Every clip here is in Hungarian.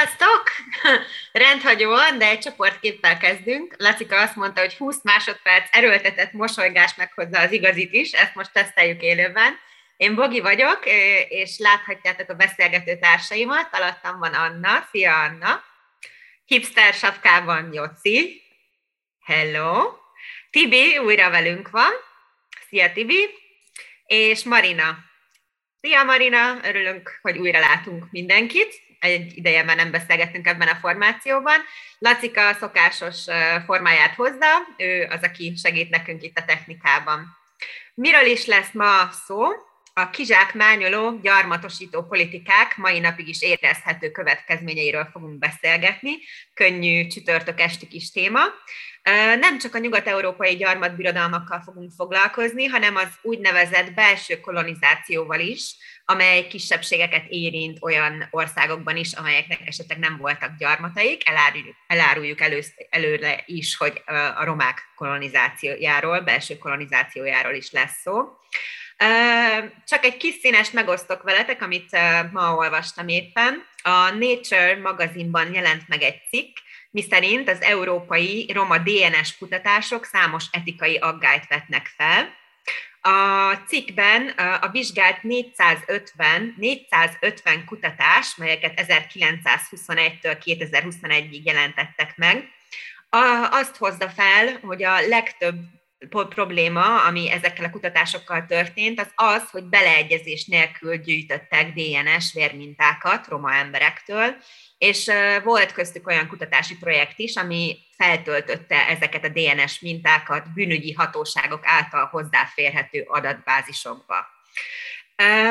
Sziasztok! Rendhagyóan, de egy csoportképpel kezdünk. Lacika azt mondta, hogy 20 másodperc erőltetett mosolygás meghozza az igazit is, ezt most teszteljük élőben. Én Bogi vagyok, és láthatjátok a beszélgető társaimat. Alattam van Anna. Szia, Anna! Hipster sapkában Joci. Hello! Tibi újra velünk van. Szia, Tibi! És Marina. Szia, Marina! Örülünk, hogy újra látunk mindenkit egy ideje már nem beszélgettünk ebben a formációban. Lacika szokásos formáját hozza, ő az, aki segít nekünk itt a technikában. Miről is lesz ma szó? A kizsákmányoló, gyarmatosító politikák mai napig is érezhető következményeiről fogunk beszélgetni. Könnyű csütörtök esti kis téma. Nem csak a nyugat-európai gyarmatbirodalmakkal fogunk foglalkozni, hanem az úgynevezett belső kolonizációval is, amely kisebbségeket érint olyan országokban is, amelyeknek esetleg nem voltak gyarmataik. Eláruljuk, eláruljuk elősz, előre is, hogy a romák kolonizációjáról, belső kolonizációjáról is lesz szó. Csak egy kis színest megosztok veletek, amit ma olvastam éppen. A Nature magazinban jelent meg egy cikk, miszerint az európai roma DNS kutatások számos etikai aggályt vetnek fel, a cikkben a vizsgált 450, 450 kutatás, melyeket 1921-től 2021-ig jelentettek meg, azt hozza fel, hogy a legtöbb probléma, ami ezekkel a kutatásokkal történt, az az, hogy beleegyezés nélkül gyűjtöttek DNS vérmintákat roma emberektől, és volt köztük olyan kutatási projekt is, ami feltöltötte ezeket a DNS mintákat bűnügyi hatóságok által hozzáférhető adatbázisokba.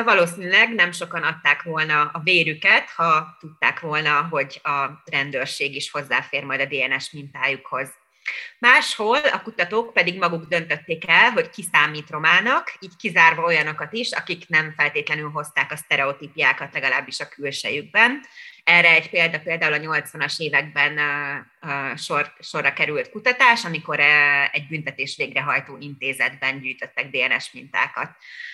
Valószínűleg nem sokan adták volna a vérüket, ha tudták volna, hogy a rendőrség is hozzáfér majd a DNS mintájukhoz. Máshol a kutatók pedig maguk döntötték el, hogy kiszámít romának, így kizárva olyanokat is, akik nem feltétlenül hozták a sztereotípiákat legalábbis a külsejükben. Erre egy példa például a 80-as években sor, sorra került kutatás, amikor egy büntetés végrehajtó intézetben gyűjtöttek DNS mintákat.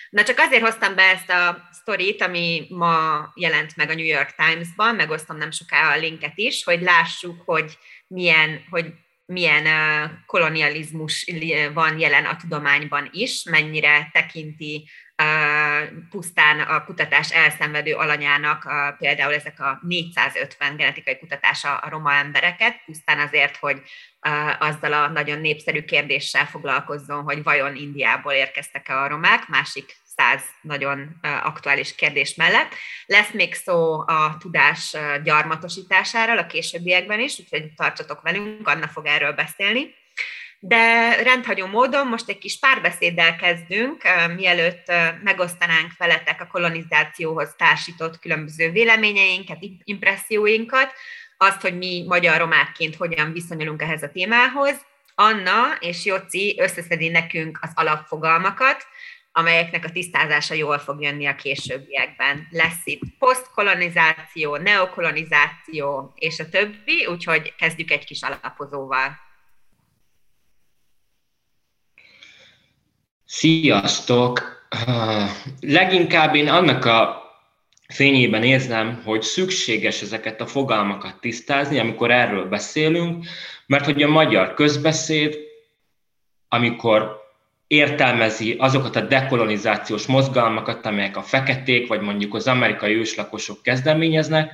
Na csak azért hoztam be ezt a sztorit, ami ma jelent meg a New York Times-ban, megosztom nem soká a linket is, hogy lássuk, hogy milyen, hogy milyen kolonializmus van jelen a tudományban is, mennyire tekinti pusztán a kutatás elszenvedő alanyának például ezek a 450 genetikai kutatása a roma embereket, pusztán azért, hogy azzal a nagyon népszerű kérdéssel foglalkozzon, hogy vajon Indiából érkeztek-e a romák, másik száz nagyon aktuális kérdés mellett. Lesz még szó a tudás gyarmatosításáról a későbbiekben is, úgyhogy tartsatok velünk, Anna fog erről beszélni. De rendhagyó módon most egy kis párbeszéddel kezdünk, mielőtt megosztanánk veletek a kolonizációhoz társított különböző véleményeinket, impresszióinkat, azt, hogy mi magyar romákként hogyan viszonyulunk ehhez a témához. Anna és Joci összeszedi nekünk az alapfogalmakat, amelyeknek a tisztázása jól fog jönni a későbbiekben. Lesz itt posztkolonizáció, neokolonizáció és a többi, úgyhogy kezdjük egy kis alapozóval. Sziasztok! Leginkább én annak a fényében érzem, hogy szükséges ezeket a fogalmakat tisztázni, amikor erről beszélünk, mert hogy a magyar közbeszéd, amikor értelmezi azokat a dekolonizációs mozgalmakat, amelyek a feketék, vagy mondjuk az amerikai őslakosok kezdeményeznek,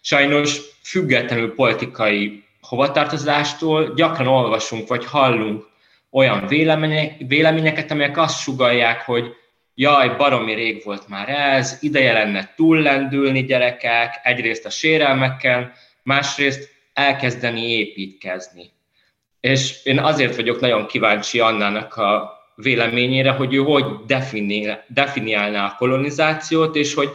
sajnos függetlenül politikai hovatartozástól gyakran olvasunk vagy hallunk olyan vélemények, véleményeket, amelyek azt sugalják, hogy jaj, baromi rég volt már ez, ideje lenne túllendülni gyerekek, egyrészt a sérelmekkel, másrészt elkezdeni építkezni. És én azért vagyok nagyon kíváncsi Annának a véleményére, hogy ő hogy definiálná a kolonizációt, és hogy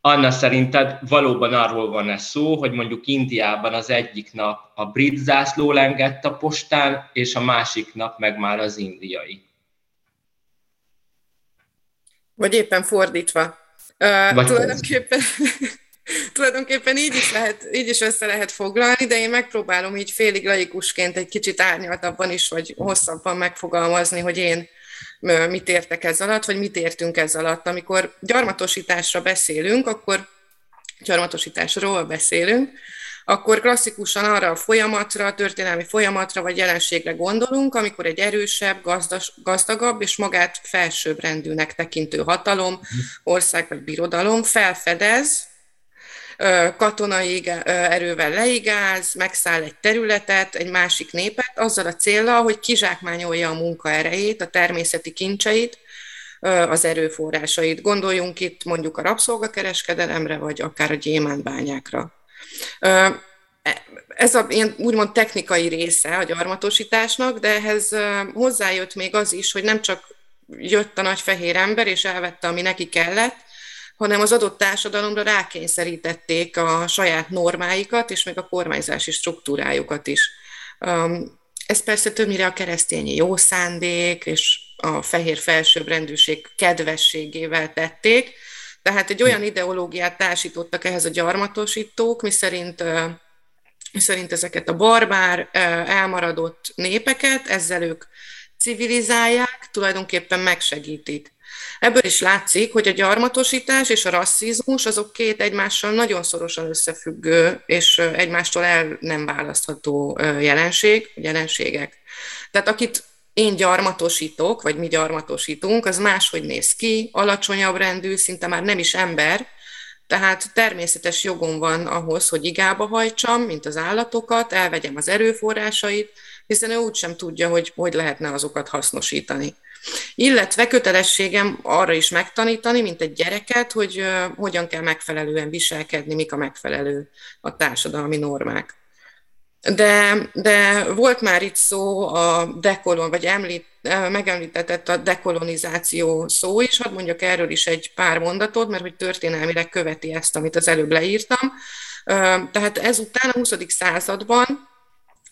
Anna szerinted valóban arról van ez szó, hogy mondjuk Indiában az egyik nap a brit zászló lengett a postán, és a másik nap meg már az indiai. Vagy éppen fordítva. Uh, Vagy tulajdonképpen, tulajdonképpen így is, lehet, így is össze lehet foglalni, de én megpróbálom így félig laikusként egy kicsit árnyaltabban is, vagy hosszabban megfogalmazni, hogy én mit értek ez alatt, vagy mit értünk ez alatt. Amikor gyarmatosításra beszélünk, akkor gyarmatosításról beszélünk, akkor klasszikusan arra a folyamatra, a történelmi folyamatra vagy jelenségre gondolunk, amikor egy erősebb, gazdas, gazdagabb és magát felsőbbrendűnek tekintő hatalom, ország vagy birodalom felfedez, katonai erővel leigáz, megszáll egy területet, egy másik népet, azzal a célral, hogy kizsákmányolja a munkaerejét, a természeti kincseit, az erőforrásait. Gondoljunk itt mondjuk a rabszolgakereskedelemre, vagy akár a gyémántbányákra. E, ez a ilyen úgymond technikai része a gyarmatosításnak, de ehhez hozzájött még az is, hogy nem csak jött a nagy fehér ember, és elvette, ami neki kellett, hanem az adott társadalomra rákényszerítették a saját normáikat, és még a kormányzási struktúrájukat is. Ez persze többnyire a keresztényi jó szándék, és a fehér felsőbbrendűség kedvességével tették, tehát egy olyan ideológiát társítottak ehhez a gyarmatosítók, miszerint szerint ezeket a barbár, elmaradott népeket, ezzel ők civilizálják, tulajdonképpen megsegítik. Ebből is látszik, hogy a gyarmatosítás és a rasszizmus azok két egymással nagyon szorosan összefüggő és egymástól el nem választható jelenség, jelenségek. Tehát akit én gyarmatosítok, vagy mi gyarmatosítunk, az máshogy néz ki, alacsonyabb rendű, szinte már nem is ember, tehát természetes jogom van ahhoz, hogy igába hajtsam, mint az állatokat, elvegyem az erőforrásait, hiszen ő úgysem tudja, hogy hogy lehetne azokat hasznosítani. Illetve kötelességem arra is megtanítani, mint egy gyereket, hogy hogyan kell megfelelően viselkedni, mik a megfelelő a társadalmi normák. De, de volt már itt szó a dekolon, vagy említ, megemlítetett a dekolonizáció szó is, hadd mondjak erről is egy pár mondatot, mert hogy történelmileg követi ezt, amit az előbb leírtam. Tehát ezután a 20. században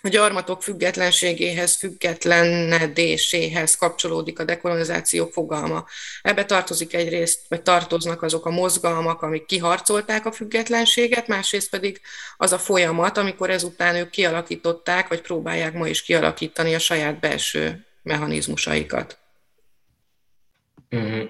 a gyarmatok függetlenségéhez, függetlenedéséhez kapcsolódik a dekolonizáció fogalma. Ebbe tartozik egyrészt, vagy tartoznak azok a mozgalmak, amik kiharcolták a függetlenséget, másrészt pedig az a folyamat, amikor ezután ők kialakították, vagy próbálják ma is kialakítani a saját belső mechanizmusaikat. Mhm.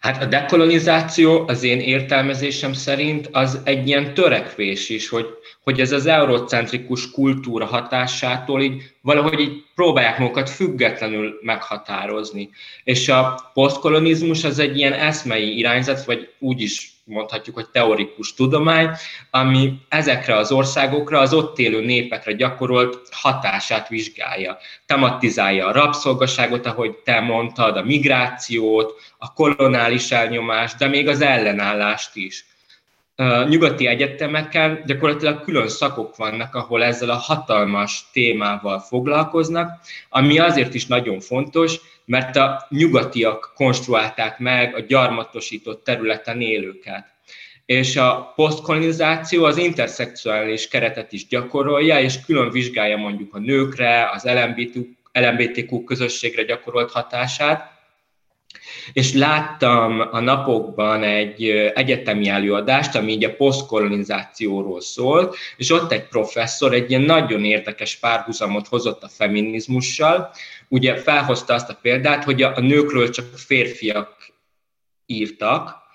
Hát a dekolonizáció az én értelmezésem szerint az egy ilyen törekvés is, hogy hogy ez az eurocentrikus kultúra hatásától így valahogy így próbálják magukat függetlenül meghatározni. És a posztkolonizmus az egy ilyen eszmei irányzat, vagy úgy is mondhatjuk, hogy teorikus tudomány, ami ezekre az országokra, az ott élő népekre gyakorolt hatását vizsgálja. Tematizálja a rabszolgaságot, ahogy te mondtad, a migrációt, a kolonális elnyomást, de még az ellenállást is nyugati egyetemeken gyakorlatilag külön szakok vannak, ahol ezzel a hatalmas témával foglalkoznak, ami azért is nagyon fontos, mert a nyugatiak konstruálták meg a gyarmatosított területen élőket. És a posztkolonizáció az interszexuális keretet is gyakorolja, és külön vizsgálja mondjuk a nőkre, az LMBTQ, LMBTQ közösségre gyakorolt hatását, és láttam a napokban egy egyetemi előadást, ami így a posztkolonizációról szól, és ott egy professzor egy ilyen nagyon érdekes párhuzamot hozott a feminizmussal. Ugye felhozta azt a példát, hogy a nőkről csak férfiak írtak,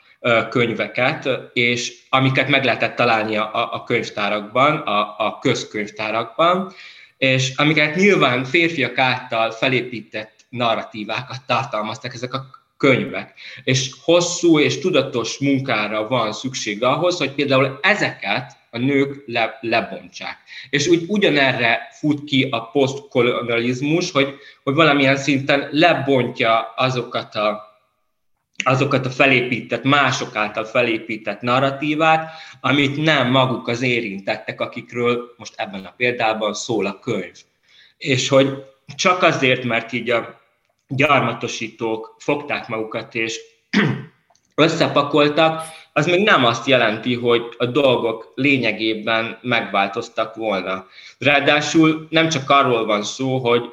könyveket, és amiket meg lehetett találni a, a könyvtárakban, a, a közkönyvtárakban, és amiket nyilván férfiak által felépített narratívákat tartalmaztak ezek a könyvek. És hosszú és tudatos munkára van szükség ahhoz, hogy például ezeket a nők le, lebontsák. És úgy ugyanerre fut ki a posztkolonializmus, hogy, hogy valamilyen szinten lebontja azokat a azokat a felépített, mások által felépített narratívát, amit nem maguk az érintettek, akikről most ebben a példában szól a könyv. És hogy csak azért, mert így a gyarmatosítók fogták magukat és összepakoltak, az még nem azt jelenti, hogy a dolgok lényegében megváltoztak volna. Ráadásul nem csak arról van szó, hogy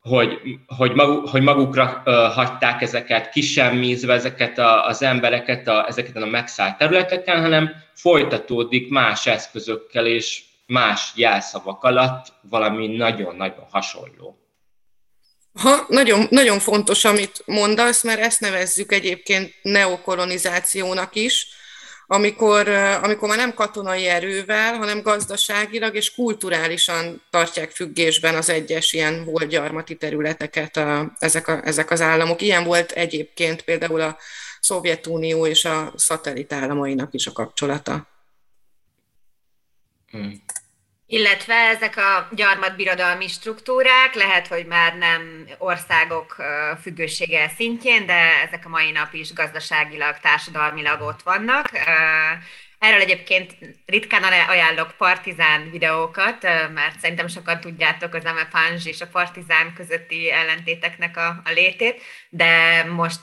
hogy, hogy, maguk, hogy magukra uh, hagyták ezeket, kisemmízve ezeket a, az embereket a, ezeket a megszállt területeken, hanem folytatódik más eszközökkel és más jelszavak alatt valami nagyon-nagyon hasonló. Ha, nagyon, nagyon fontos, amit mondasz, mert ezt nevezzük egyébként neokolonizációnak is, amikor, amikor már nem katonai erővel, hanem gazdaságilag és kulturálisan tartják függésben az egyes ilyen volt gyarmati területeket a, ezek, a, ezek az államok. Ilyen volt egyébként például a Szovjetunió és a szatellit államainak is a kapcsolata. Hmm. Illetve ezek a gyarmatbirodalmi struktúrák, lehet, hogy már nem országok függősége szintjén, de ezek a mai nap is gazdaságilag, társadalmilag ott vannak. Erről egyébként ritkán ajánlok partizán videókat, mert szerintem sokan tudjátok az Amepanzs és a partizán közötti ellentéteknek a, a létét, de most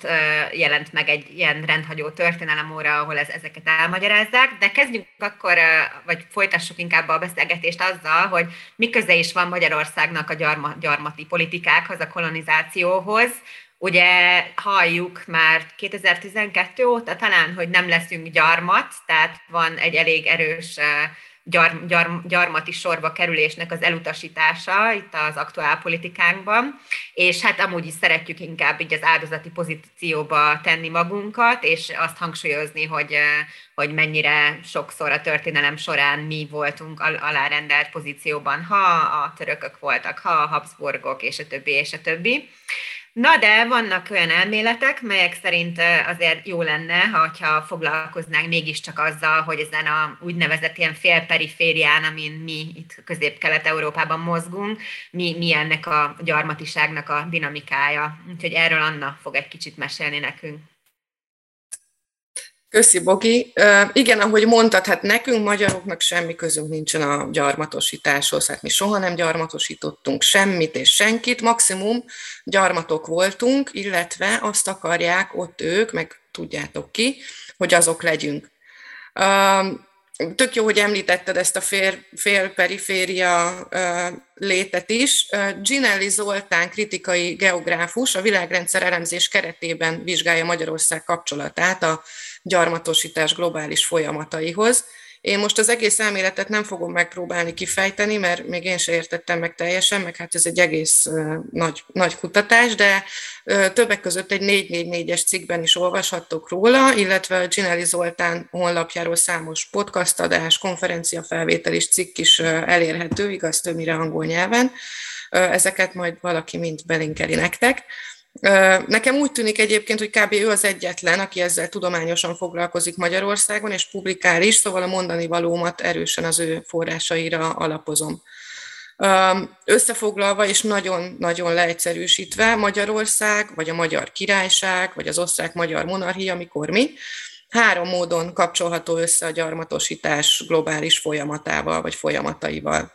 jelent meg egy ilyen rendhagyó történelem óra, ahol ez, ezeket elmagyarázzák. De kezdjünk akkor, vagy folytassuk inkább a beszélgetést azzal, hogy mi is van Magyarországnak a gyarma, gyarmati politikákhoz, a kolonizációhoz, Ugye halljuk már 2012 óta talán, hogy nem leszünk gyarmat, tehát van egy elég erős gyar, gyar, gyarmati sorba kerülésnek az elutasítása itt az aktuál politikánkban, és hát amúgy is szeretjük inkább így az áldozati pozícióba tenni magunkat, és azt hangsúlyozni, hogy, hogy mennyire sokszor a történelem során mi voltunk alárendelt pozícióban, ha a törökök voltak, ha a Habsburgok, és a többi, és a többi. Na de vannak olyan elméletek, melyek szerint azért jó lenne, ha foglalkoznánk mégiscsak azzal, hogy ezen a úgynevezett ilyen félperiférián, amin mi itt közép-kelet-európában mozgunk, mi, mi ennek a gyarmatiságnak a dinamikája. Úgyhogy erről Anna fog egy kicsit mesélni nekünk. Köszi, Bogi. Igen, ahogy mondtad, hát nekünk magyaroknak semmi közünk nincsen a gyarmatosításhoz, hát mi soha nem gyarmatosítottunk semmit és senkit, maximum gyarmatok voltunk, illetve azt akarják ott ők, meg tudjátok ki, hogy azok legyünk. Tök jó, hogy említetted ezt a fél, fél periféria uh, létet is. Ginelli Zoltán kritikai geográfus a világrendszer elemzés keretében vizsgálja Magyarország kapcsolatát a gyarmatosítás globális folyamataihoz. Én most az egész elméletet nem fogom megpróbálni kifejteni, mert még én sem értettem meg teljesen, meg hát ez egy egész nagy, nagy kutatás, de többek között egy 444-es cikkben is olvashattok róla, illetve Ginelli Zoltán honlapjáról számos podcastadás, konferenciafelvétel és cikk is elérhető, igaz többnyire angol nyelven. Ezeket majd valaki mind belinkeli nektek. Nekem úgy tűnik egyébként, hogy kb. ő az egyetlen, aki ezzel tudományosan foglalkozik Magyarországon, és publikál is, szóval a mondani valómat erősen az ő forrásaira alapozom. Összefoglalva és nagyon-nagyon leegyszerűsítve, Magyarország, vagy a Magyar Királyság, vagy az osztrák-magyar monarchia, mikor mi, három módon kapcsolható össze a gyarmatosítás globális folyamatával, vagy folyamataival.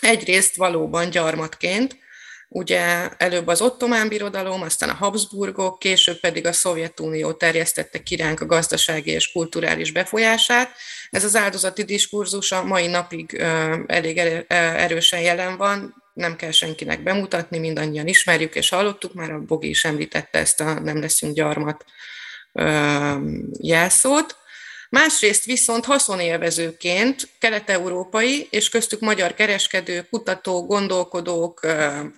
Egyrészt valóban gyarmatként, Ugye előbb az ottomán birodalom, aztán a Habsburgok, később pedig a Szovjetunió terjesztette kiránk a gazdasági és kulturális befolyását. Ez az áldozati diskurzus a mai napig elég erősen jelen van, nem kell senkinek bemutatni, mindannyian ismerjük és hallottuk, már a Bogi is említette ezt a nem leszünk gyarmat jelszót. Másrészt viszont haszonélvezőként kelet-európai és köztük magyar kereskedők, kutatók, gondolkodók,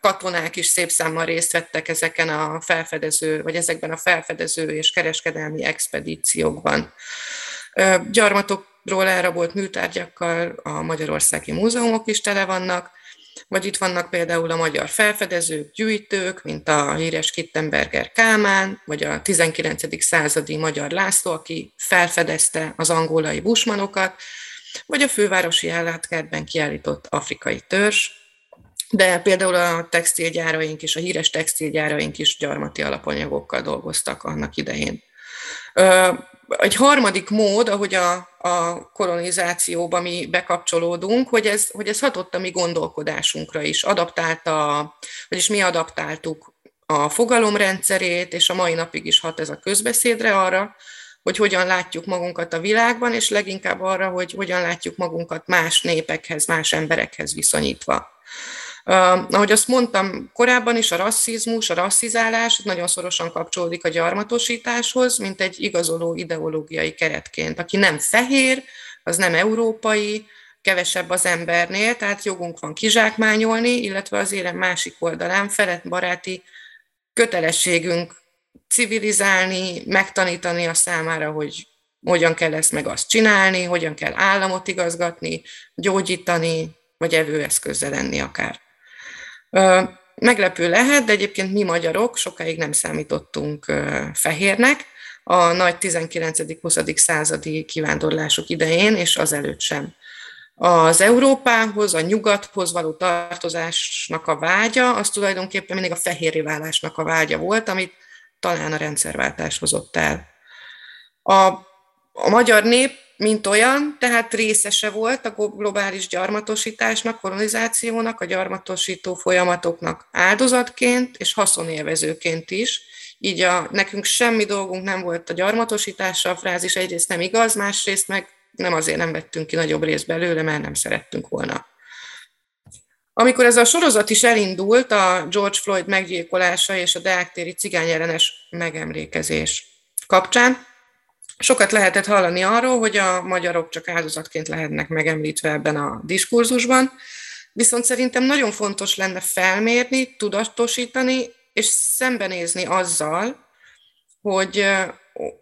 katonák is szép számmal részt vettek ezeken a felfedező, vagy ezekben a felfedező és kereskedelmi expedíciókban. Gyarmatokról elrabolt műtárgyakkal a magyarországi múzeumok is tele vannak, vagy itt vannak például a magyar felfedezők, gyűjtők, mint a híres Kittenberger Kálmán, vagy a 19. századi Magyar László, aki felfedezte az angolai busmanokat, vagy a fővárosi állátkertben kiállított afrikai törzs, de például a textilgyáraink is, a híres textilgyáraink is gyarmati alapanyagokkal dolgoztak annak idején. Egy harmadik mód, ahogy a, a kolonizációba mi bekapcsolódunk, hogy ez, hogy ez hatott a mi gondolkodásunkra is, adaptálta, vagyis mi adaptáltuk a fogalomrendszerét, és a mai napig is hat ez a közbeszédre arra, hogy hogyan látjuk magunkat a világban, és leginkább arra, hogy hogyan látjuk magunkat más népekhez, más emberekhez viszonyítva. Ahogy azt mondtam korábban is, a rasszizmus, a rasszizálás nagyon szorosan kapcsolódik a gyarmatosításhoz, mint egy igazoló ideológiai keretként. Aki nem fehér, az nem európai, kevesebb az embernél, tehát jogunk van kizsákmányolni, illetve az élem másik oldalán baráti kötelességünk civilizálni, megtanítani a számára, hogy hogyan kell ezt meg azt csinálni, hogyan kell államot igazgatni, gyógyítani, vagy evőeszközzel lenni akár. Meglepő lehet, de egyébként mi magyarok sokáig nem számítottunk fehérnek, a nagy 19.-20. századi kivándorlások idején, és az előtt sem. Az Európához, a nyugathoz való tartozásnak a vágya, az tulajdonképpen mindig a fehérri válásnak a vágya volt, amit talán a rendszerváltás hozott el. A, a magyar nép, mint olyan, tehát részese volt a globális gyarmatosításnak, kolonizációnak, a gyarmatosító folyamatoknak áldozatként és haszonélvezőként is, így a, nekünk semmi dolgunk nem volt a gyarmatosítással, a frázis egyrészt nem igaz, másrészt meg nem azért nem vettünk ki nagyobb részt belőle, mert nem szerettünk volna. Amikor ez a sorozat is elindult, a George Floyd meggyilkolása és a deáktéri cigányellenes megemlékezés kapcsán, sokat lehetett hallani arról, hogy a magyarok csak áldozatként lehetnek megemlítve ebben a diskurzusban, viszont szerintem nagyon fontos lenne felmérni, tudatosítani és szembenézni azzal, hogy,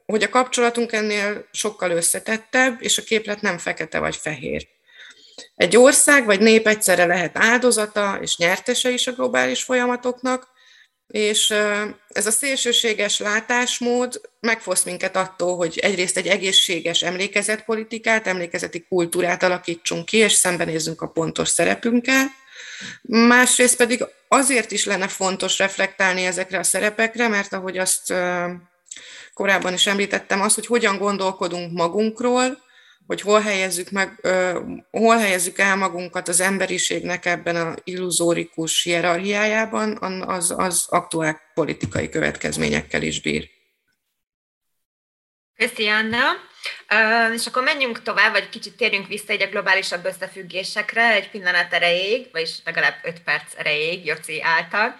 hogy a kapcsolatunk ennél sokkal összetettebb, és a képlet nem fekete vagy fehér. Egy ország vagy nép egyszerre lehet áldozata és nyertese is a globális folyamatoknak, és ez a szélsőséges látásmód megfosz minket attól, hogy egyrészt egy egészséges emlékezetpolitikát, emlékezeti kultúrát alakítsunk ki, és szembenézzünk a pontos szerepünkkel, Másrészt pedig azért is lenne fontos reflektálni ezekre a szerepekre, mert ahogy azt korábban is említettem, az, hogy hogyan gondolkodunk magunkról, hogy hol helyezzük, meg, hol helyezzük el magunkat az emberiségnek ebben a illuzórikus hierarchiájában, az, az aktuál politikai következményekkel is bír. Köszi, Anna. És akkor menjünk tovább, vagy kicsit térjünk vissza egy a globálisabb összefüggésekre, egy pillanat erejéig, vagyis legalább öt perc erejéig, Joci által.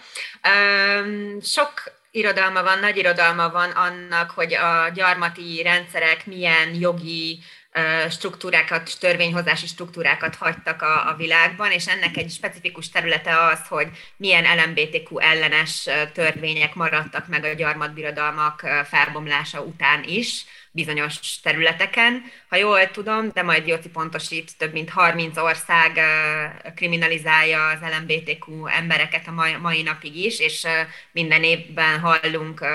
Sok irodalma van, nagy irodalma van annak, hogy a gyarmati rendszerek milyen jogi struktúrákat, törvényhozási struktúrákat hagytak a, a világban, és ennek egy specifikus területe az, hogy milyen LMBTQ ellenes törvények maradtak meg a gyarmatbirodalmak felbomlása után is, bizonyos területeken. Ha jól tudom, de majd Jóci pontosít, több mint 30 ország kriminalizálja az LMBTQ embereket a mai, napig is, és minden évben hallunk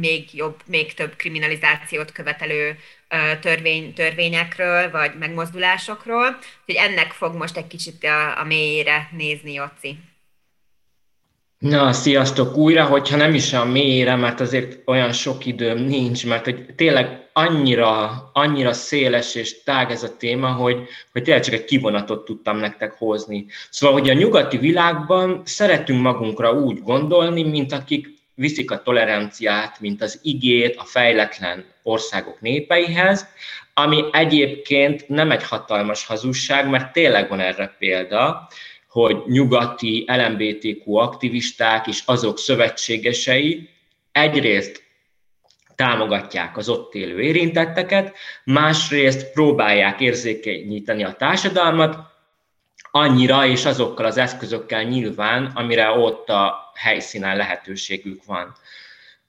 még jobb, még több kriminalizációt követelő törvény, törvényekről, vagy megmozdulásokról. Úgyhogy ennek fog most egy kicsit a, a mélyére nézni Jóci. Na, sziasztok újra, hogyha nem is a mélyére, mert azért olyan sok időm nincs, mert hogy tényleg annyira, annyira széles és tág ez a téma, hogy, hogy tényleg csak egy kivonatot tudtam nektek hozni. Szóval, hogy a nyugati világban szeretünk magunkra úgy gondolni, mint akik viszik a toleranciát, mint az igét a fejletlen országok népeihez, ami egyébként nem egy hatalmas hazugság, mert tényleg van erre példa, hogy nyugati LMBTQ aktivisták és azok szövetségesei egyrészt támogatják az ott élő érintetteket, másrészt próbálják érzékenyíteni a társadalmat, annyira és azokkal az eszközökkel nyilván, amire ott a helyszínen lehetőségük van.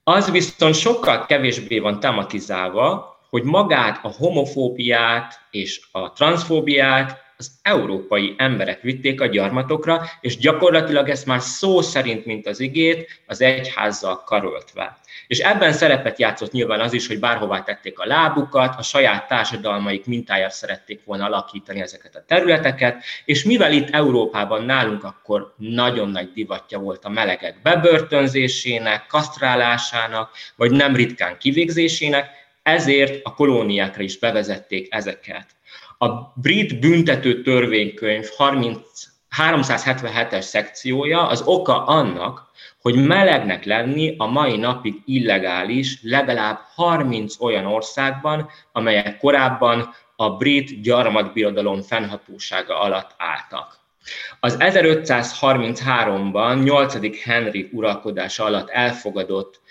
Az viszont sokkal kevésbé van tematizálva, hogy magát a homofóbiát és a transzfóbiát az európai emberek vitték a gyarmatokra, és gyakorlatilag ezt már szó szerint, mint az igét, az egyházzal karoltva. És ebben szerepet játszott nyilván az is, hogy bárhová tették a lábukat, a saját társadalmaik mintájára szerették volna alakítani ezeket a területeket, és mivel itt Európában nálunk akkor nagyon nagy divatja volt a melegek bebörtönzésének, kasztrálásának, vagy nem ritkán kivégzésének, ezért a kolóniákra is bevezették ezeket. A brit büntető törvénykönyv 30, 377-es szekciója az oka annak, hogy melegnek lenni a mai napig illegális legalább 30 olyan országban, amelyek korábban a brit gyarmatbirodalom fennhatósága alatt álltak. Az 1533-ban 8. Henry uralkodása alatt elfogadott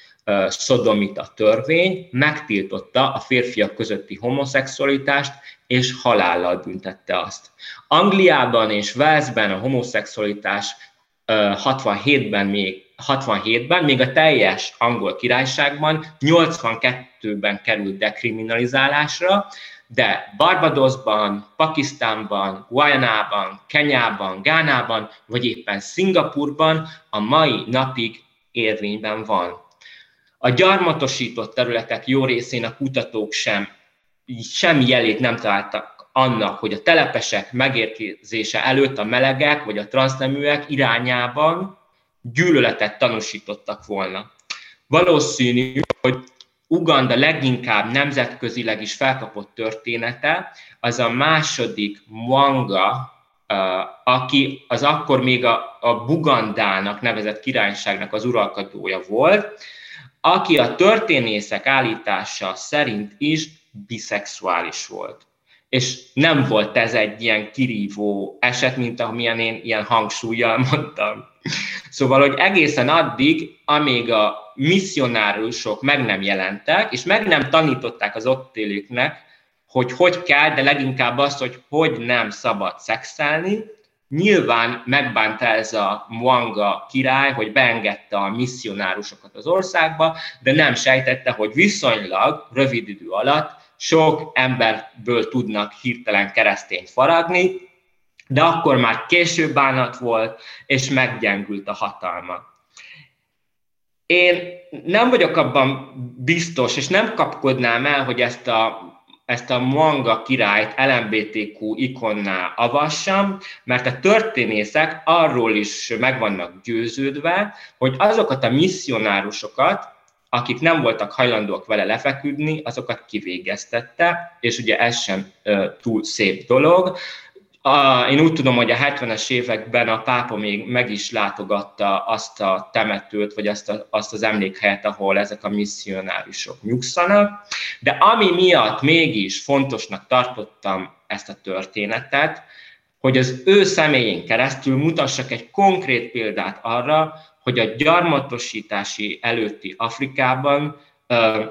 szodomita törvény megtiltotta a férfiak közötti homoszexualitást, és halállal büntette azt. Angliában és Walesben a homoszexualitás 67-ben még 67-ben, még a teljes angol királyságban 82-ben került dekriminalizálásra, de Barbadosban, Pakisztánban, Guyanában, Kenyában, Gánában, vagy éppen Szingapurban a mai napig érvényben van. A gyarmatosított területek jó részén a kutatók sem semmi jelét nem találtak annak, hogy a telepesek megérkezése előtt a melegek vagy a transzneműek irányában gyűlöletet tanúsítottak volna. Valószínű, hogy Uganda leginkább nemzetközileg is felkapott története, az a második Mwanga, aki az akkor még a, a Bugandának nevezett királyságnak az uralkodója volt, aki a történészek állítása szerint is biszexuális volt. És nem volt ez egy ilyen kirívó eset, mint amilyen én ilyen hangsúlyjal mondtam. Szóval, hogy egészen addig, amíg a misszionárusok meg nem jelentek, és meg nem tanították az ott élőknek, hogy hogy kell, de leginkább azt, hogy hogy nem szabad szexelni, Nyilván megbánta ez a Muanga király, hogy beengedte a misszionárusokat az országba, de nem sejtette, hogy viszonylag rövid idő alatt sok emberből tudnak hirtelen keresztényt faragni, de akkor már később bánat volt, és meggyengült a hatalma. Én nem vagyok abban biztos, és nem kapkodnám el, hogy ezt a ezt a manga királyt LMBTQ ikonná avassam, mert a történészek arról is meg vannak győződve, hogy azokat a misszionárusokat, akik nem voltak hajlandóak vele lefeküdni, azokat kivégeztette, és ugye ez sem túl szép dolog. A, én úgy tudom, hogy a 70-es években a pápa még meg is látogatta azt a temetőt, vagy azt, a, azt az emlékhelyet, ahol ezek a misszionárisok nyugszanak. De ami miatt mégis fontosnak tartottam ezt a történetet, hogy az ő személyén keresztül mutassak egy konkrét példát arra, hogy a gyarmatosítási előtti Afrikában ö,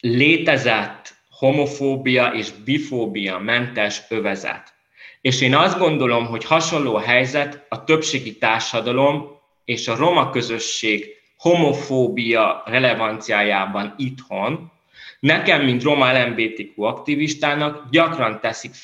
létezett homofóbia és bifóbia mentes övezet. És én azt gondolom, hogy hasonló helyzet a többségi társadalom és a roma közösség homofóbia relevanciájában itthon, Nekem, mint roma LMBTQ aktivistának gyakran teszik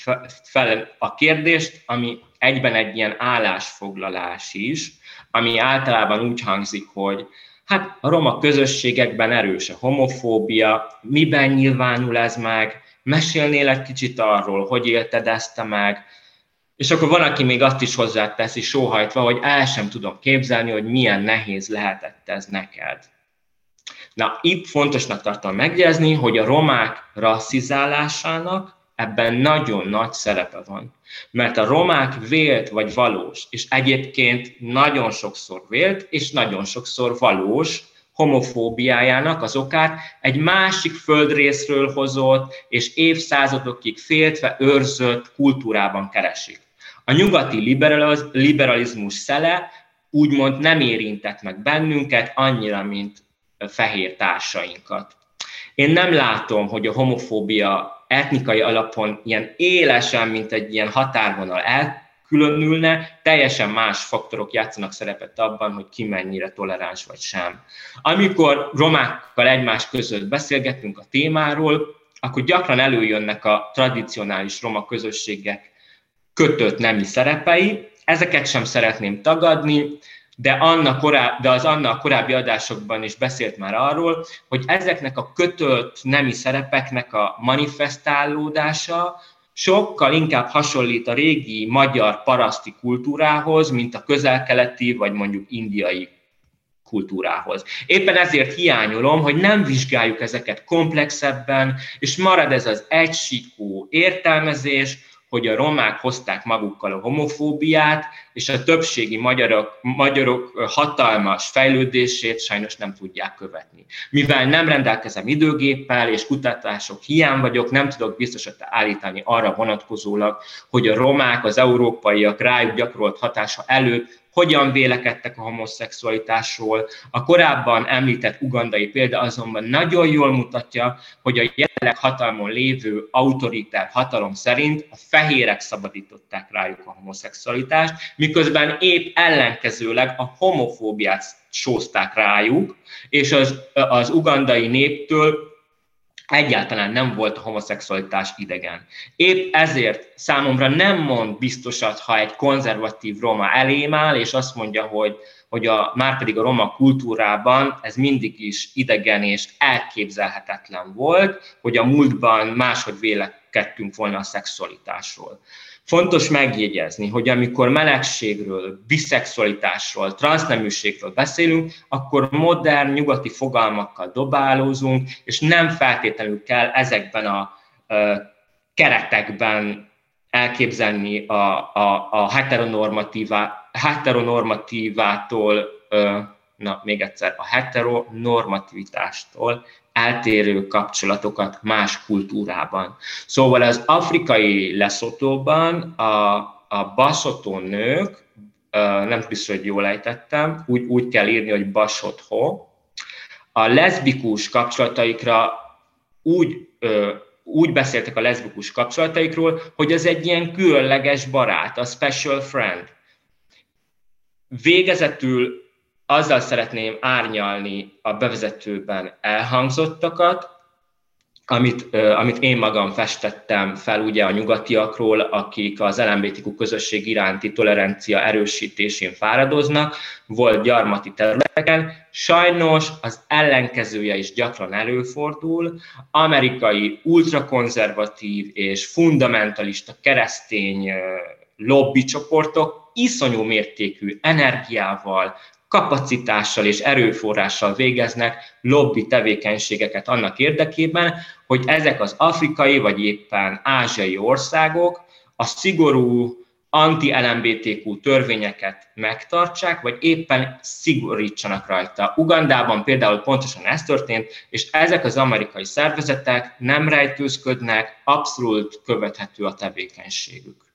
fel a kérdést, ami egyben egy ilyen állásfoglalás is, ami általában úgy hangzik, hogy hát a roma közösségekben erős a homofóbia, miben nyilvánul ez meg, mesélnél egy kicsit arról, hogy élted ezt meg, és akkor van, aki még azt is hozzáteszi sóhajtva, hogy el sem tudom képzelni, hogy milyen nehéz lehetett ez neked. Na, itt fontosnak tartom megjegyezni, hogy a romák rasszizálásának ebben nagyon nagy szerepe van. Mert a romák vélt vagy valós, és egyébként nagyon sokszor vélt, és nagyon sokszor valós homofóbiájának az okát egy másik földrészről hozott, és évszázadokig féltve őrzött kultúrában keresik. A nyugati liberalizmus szele úgymond nem érintett meg bennünket annyira, mint fehér társainkat. Én nem látom, hogy a homofóbia etnikai alapon ilyen élesen, mint egy ilyen határvonal elkülönülne, teljesen más faktorok játszanak szerepet abban, hogy ki mennyire toleráns vagy sem. Amikor romákkal egymás között beszélgetünk a témáról, akkor gyakran előjönnek a tradicionális roma közösségek kötött nemi szerepei, ezeket sem szeretném tagadni, de, annak koráb, de az annak korábbi adásokban is beszélt már arról, hogy ezeknek a kötött nemi szerepeknek a manifestálódása sokkal inkább hasonlít a régi magyar paraszti kultúrához, mint a közelkeleti vagy mondjuk indiai kultúrához. Éppen ezért hiányolom, hogy nem vizsgáljuk ezeket komplexebben, és marad ez az egysíkú értelmezés, hogy a romák hozták magukkal a homofóbiát, és a többségi magyarok, magyarok hatalmas fejlődését sajnos nem tudják követni. Mivel nem rendelkezem időgéppel, és kutatások hiány vagyok, nem tudok biztosat állítani arra vonatkozólag, hogy a romák, az európaiak rájuk gyakorolt hatása előtt hogyan vélekedtek a homoszexualitásról. A korábban említett ugandai példa azonban nagyon jól mutatja, hogy a jelenleg hatalmon lévő autoritár hatalom szerint a fehérek szabadították rájuk a homoszexualitást, miközben épp ellenkezőleg a homofóbiát sózták rájuk, és az, az ugandai néptől egyáltalán nem volt a homoszexualitás idegen. Épp ezért számomra nem mond biztosat, ha egy konzervatív roma elém áll, és azt mondja, hogy, hogy a, már pedig a roma kultúrában ez mindig is idegen és elképzelhetetlen volt, hogy a múltban máshogy vélekedtünk volna a szexualitásról. Fontos megjegyezni, hogy amikor melegségről, biszexualitásról, transzneműségről beszélünk, akkor modern, nyugati fogalmakkal dobálózunk, és nem feltétlenül kell ezekben a keretekben elképzelni a, a, a heteronormatívá, heteronormatívától, na még egyszer, a heteronormativitástól eltérő kapcsolatokat más kultúrában. Szóval az afrikai leszotóban a, a baszotó nők, nem biztos, hogy jól ejtettem, úgy, úgy kell írni, hogy basotho, a leszbikus kapcsolataikra úgy, úgy beszéltek a leszbikus kapcsolataikról, hogy ez egy ilyen különleges barát, a special friend. Végezetül azzal szeretném árnyalni a bevezetőben elhangzottakat, amit, amit én magam festettem fel ugye a nyugatiakról, akik az LMBTQ közösség iránti tolerancia erősítésén fáradoznak, volt gyarmati területeken. Sajnos az ellenkezője is gyakran előfordul. Amerikai ultrakonzervatív és fundamentalista keresztény lobbycsoportok iszonyú mértékű energiával, kapacitással és erőforrással végeznek lobby tevékenységeket annak érdekében, hogy ezek az afrikai vagy éppen ázsiai országok a szigorú anti-LMBTQ törvényeket megtartsák, vagy éppen szigorítsanak rajta. Ugandában például pontosan ez történt, és ezek az amerikai szervezetek nem rejtőzködnek, abszolút követhető a tevékenységük.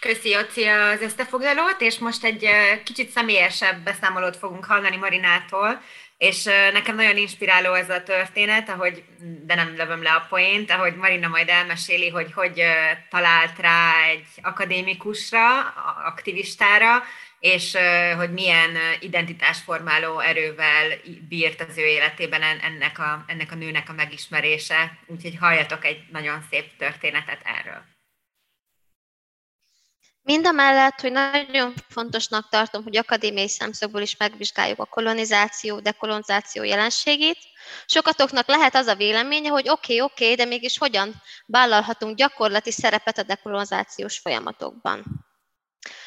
Köszi, Jóci, az összefoglalót, és most egy kicsit személyesebb beszámolót fogunk hallani Marinától, és nekem nagyon inspiráló ez a történet, ahogy, de nem lövöm le a poént, ahogy Marina majd elmeséli, hogy hogy talált rá egy akadémikusra, aktivistára, és hogy milyen identitásformáló erővel bírt az ő életében ennek a, ennek a nőnek a megismerése. Úgyhogy halljatok egy nagyon szép történetet erről. Mindamellett, hogy nagyon fontosnak tartom, hogy akadémiai szemszögből is megvizsgáljuk a kolonizáció, dekolonizáció jelenségét, sokatoknak lehet az a véleménye, hogy oké, okay, oké, okay, de mégis hogyan vállalhatunk gyakorlati szerepet a dekolonizációs folyamatokban.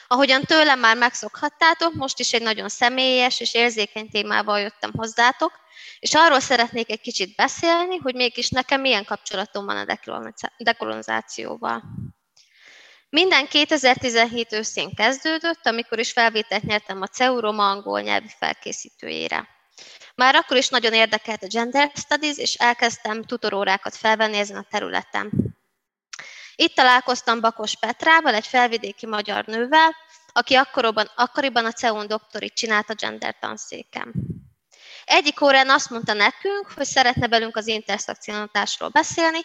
Ahogyan tőlem már megszokhattátok, most is egy nagyon személyes és érzékeny témával jöttem hozzátok, és arról szeretnék egy kicsit beszélni, hogy mégis nekem milyen kapcsolatom van a dekolonizációval. Minden 2017 őszén kezdődött, amikor is felvételt nyertem a CEU angol nyelvi felkészítőjére. Már akkor is nagyon érdekelt a Gender Studies, és elkezdtem tutorórákat felvenni ezen a területen. Itt találkoztam Bakos Petrával, egy felvidéki magyar nővel, aki akkoriban, akkoriban a CEUN doktorit csinált a gender tanszéken. Egyik órán azt mondta nekünk, hogy szeretne velünk az interszekcionalitásról beszélni,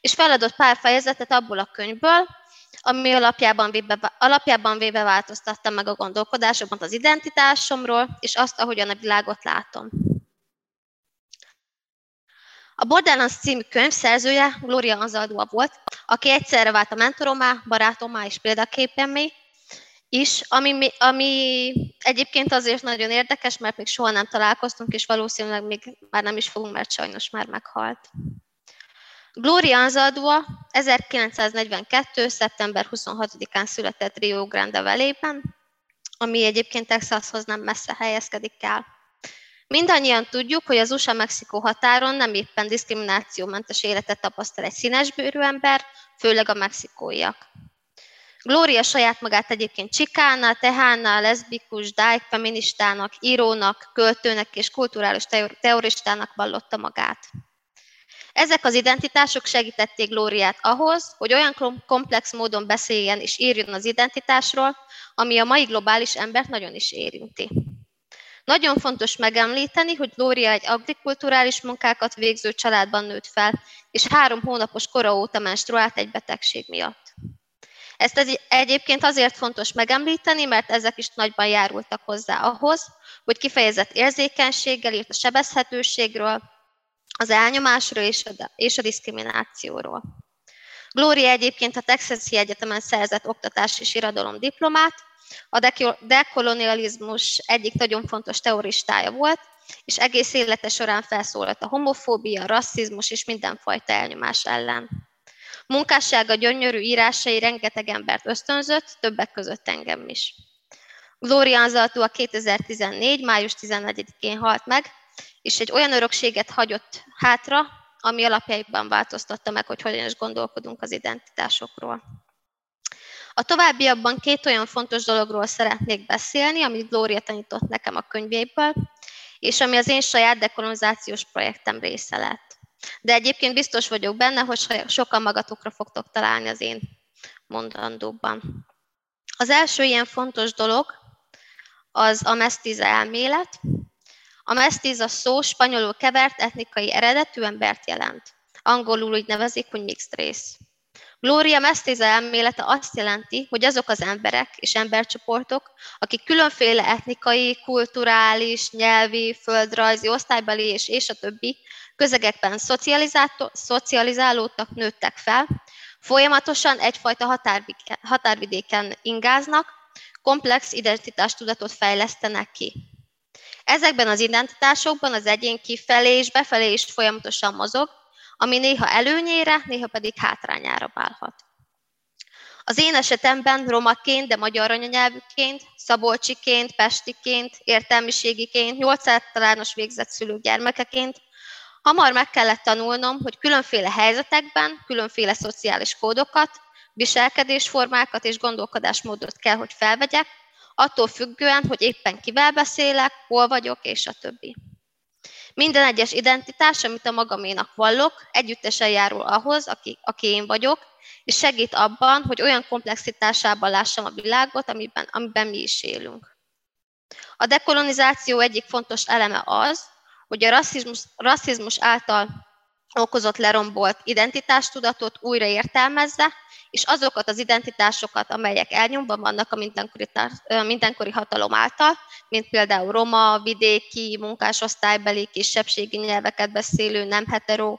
és feladott pár fejezetet abból a könyvből, ami alapjában véve, alapjában véve változtatta meg a gondolkodásomat az identitásomról, és azt, ahogyan a világot látom. A Borderlands című könyv szerzője Gloria Anzaldua volt, aki egyszerre vált a mentoromá, barátomá és példaképemmé is, ami, ami egyébként azért nagyon érdekes, mert még soha nem találkoztunk, és valószínűleg még már nem is fogunk, mert sajnos már meghalt. Gloria Anzaldua 1942. szeptember 26-án született Rio Grande Valley-ben, ami egyébként Texashoz nem messze helyezkedik el. Mindannyian tudjuk, hogy az USA-Mexikó határon nem éppen diszkriminációmentes életet tapasztal egy színesbőrű ember, főleg a mexikóiak. Gloria saját magát egyébként csikána, tehána, leszbikus, dájk, feministának, írónak, költőnek és kulturális teoristának vallotta magát. Ezek az identitások segítették Glóriát ahhoz, hogy olyan komplex módon beszéljen és írjon az identitásról, ami a mai globális embert nagyon is érinti. Nagyon fontos megemlíteni, hogy Glória egy agrikulturális munkákat végző családban nőtt fel, és három hónapos kora óta menstruált egy betegség miatt. Ezt egyébként azért fontos megemlíteni, mert ezek is nagyban járultak hozzá ahhoz, hogy kifejezett érzékenységgel írt a sebezhetőségről, az elnyomásról és a, és a diszkriminációról. Gloria egyébként a Texasi Egyetemen szerzett oktatás és irodalom diplomát, a dekolonializmus egyik nagyon fontos teoristája volt, és egész élete során felszólalt a homofóbia, a rasszizmus és mindenfajta elnyomás ellen. Munkássága gyönyörű írásai rengeteg embert ösztönzött, többek között engem is. Gloria Anzaltó a 2014. május 14-én halt meg, és egy olyan örökséget hagyott hátra, ami alapjaiban változtatta meg, hogy hogyan is gondolkodunk az identitásokról. A továbbiakban két olyan fontos dologról szeretnék beszélni, amit Gloria tanított nekem a könyvéből, és ami az én saját dekolonizációs projektem része lett. De egyébként biztos vagyok benne, hogy sokan magatokra fogtok találni az én mondandóban. Az első ilyen fontos dolog az a mesztize elmélet. A mesztiza szó spanyolul kevert etnikai eredetű embert jelent. Angolul úgy nevezik, hogy mixed race. Gloria Mestiza elmélete azt jelenti, hogy azok az emberek és embercsoportok, akik különféle etnikai, kulturális, nyelvi, földrajzi, osztálybeli és, és a többi közegekben szocializálódtak, nőttek fel, folyamatosan egyfajta határvidéken ingáznak, komplex identitástudatot fejlesztenek ki. Ezekben az identitásokban az egyén kifelé és befelé is folyamatosan mozog, ami néha előnyére, néha pedig hátrányára válhat. Az én esetemben romaként, de magyar anyanyelvűként, szabolcsiként, pestiként, értelmiségiként, nyolc általános végzett szülők gyermekeként hamar meg kellett tanulnom, hogy különféle helyzetekben különféle szociális kódokat, viselkedésformákat és gondolkodásmódot kell, hogy felvegyek, attól függően, hogy éppen kivel beszélek, hol vagyok, és a többi. Minden egyes identitás, amit a magaménak vallok, együttesen járul ahhoz, aki, aki én vagyok, és segít abban, hogy olyan komplexitásában lássam a világot, amiben, amiben mi is élünk. A dekolonizáció egyik fontos eleme az, hogy a rasszizmus, rasszizmus által okozott lerombolt identitástudatot újra értelmezze, és azokat az identitásokat, amelyek elnyomban vannak a mindenkori, mindenkori hatalom által, mint például roma, vidéki, munkásosztálybeli, kisebbségi nyelveket beszélő, nem hetero,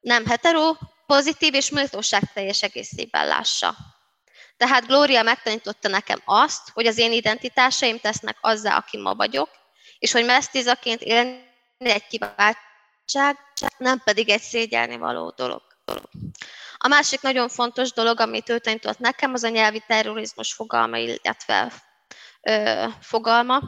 nem hetero, pozitív és méltóságteljes egészében lássa. Tehát Gloria megtanította nekem azt, hogy az én identitásaim tesznek azzá, aki ma vagyok, és hogy mesztizaként élni egy kiváltság, nem pedig egy szégyelni való dolog. A másik nagyon fontos dolog, ő tanított nekem, az a nyelvi terrorizmus fogalma, illetve ö, fogalma.